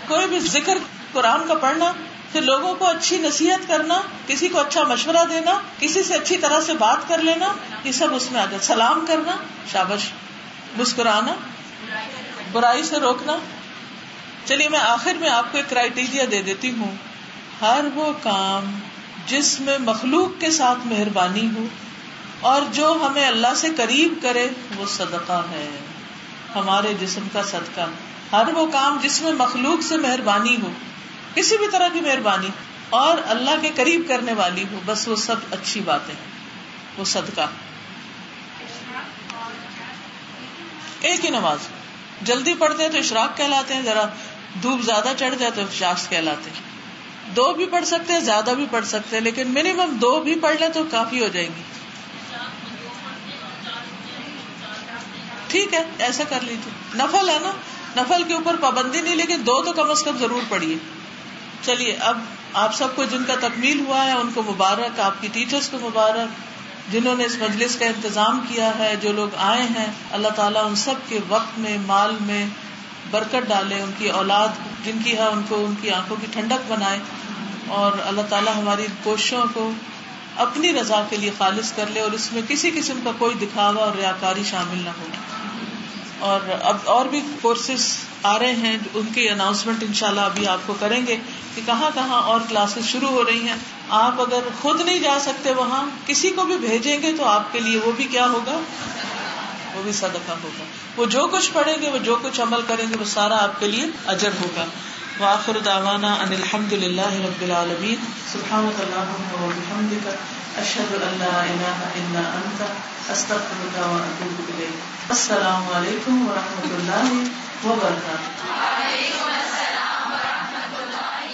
کوئی بھی ذکر قرآن کا پڑھنا، پھر لوگوں کو اچھی نصیحت کرنا، کسی کو اچھا مشورہ دینا، کسی سے اچھی طرح سے بات کر لینا، یہ سب اس میں آ جائے سلام کرنا، شابش، مسکرانا، برائی سے روکنا۔ چلیے، میں آخر میں آپ کو ایک کرائٹیریا دے دیتی ہوں۔ ہر وہ کام جس میں مخلوق کے ساتھ مہربانی ہو اور جو ہمیں اللہ سے قریب کرے، وہ صدقہ ہے۔ ہمارے جسم کا صدقہ۔ ہر وہ کام جس میں مخلوق سے مہربانی ہو، کسی بھی طرح کی مہربانی، اور اللہ کے قریب کرنے والی ہو، بس وہ سب اچھی باتیں وہ صدقہ۔ ایک ہی نماز۔ جلدی پڑھتے ہیں تو اشراق کہلاتے ہیں، ذرا دھوپ زیادہ چڑھ جائے تو شاخ کہلاتے ہیں۔ دو بھی پڑھ سکتے ہیں، زیادہ بھی پڑھ سکتے ہیں، لیکن منیمم دو بھی پڑھ لیں تو کافی ہو جائیں گی۔ ٹھیک ہے، ایسا کر لیجیے نفل ہے نا؟ نفل کے اوپر پابندی نہیں، لیکن دو تو کم از کم ضرور پڑھیے۔ چلیے، اب آپ سب کو جن کا تکمیل ہوا ہے، ان کو مبارک، آپ کی ٹیچرس کو مبارک، جنہوں نے اس مجلس کا انتظام کیا ہے، جو لوگ آئے ہیں، اللہ تعالیٰ ان سب کے وقت میں، مال میں برکت ڈالے، ان کی اولاد جن کی ہے، ان کو ان کی آنکھوں کی ٹھنڈک بنائے۔ اور اللہ تعالیٰ ہماری کوششوں کو اپنی رضا کے لیے خالص کر لے اور اس میں کسی قسم کا کوئی دکھاوا اور ریاکاری شامل نہ ہو۔ اور اب اور بھی کورسز آ رہے ہیں، ان کی اناؤنسمنٹ ان شاء اللہ ابھی آپ کو کریں گے کہ کہاں کہاں اور کلاسز شروع ہو رہی ہیں۔ آپ اگر خود نہیں جا سکتے وہاں، کسی کو بھی بھیجیں گے تو آپ کے لیے وہ بھی کیا ہوگا؟ وہ بھی صدقہ ہوگا۔ وہ جو کچھ پڑھیں گے، وہ جو کچھ عمل کریں گے، وہ سارا آپ کے لیے اجر ہوگا۔ وآخر دعوانا ان الحمد للہ رب العالمین. سبحانك اللہم و بحمدك اشہد لا الہ الا انت استغفرك و اتوب السلام علیکم ورحمۃ اللہ وبرکاتہ. وعلیکم السلام ورحمۃ اللہ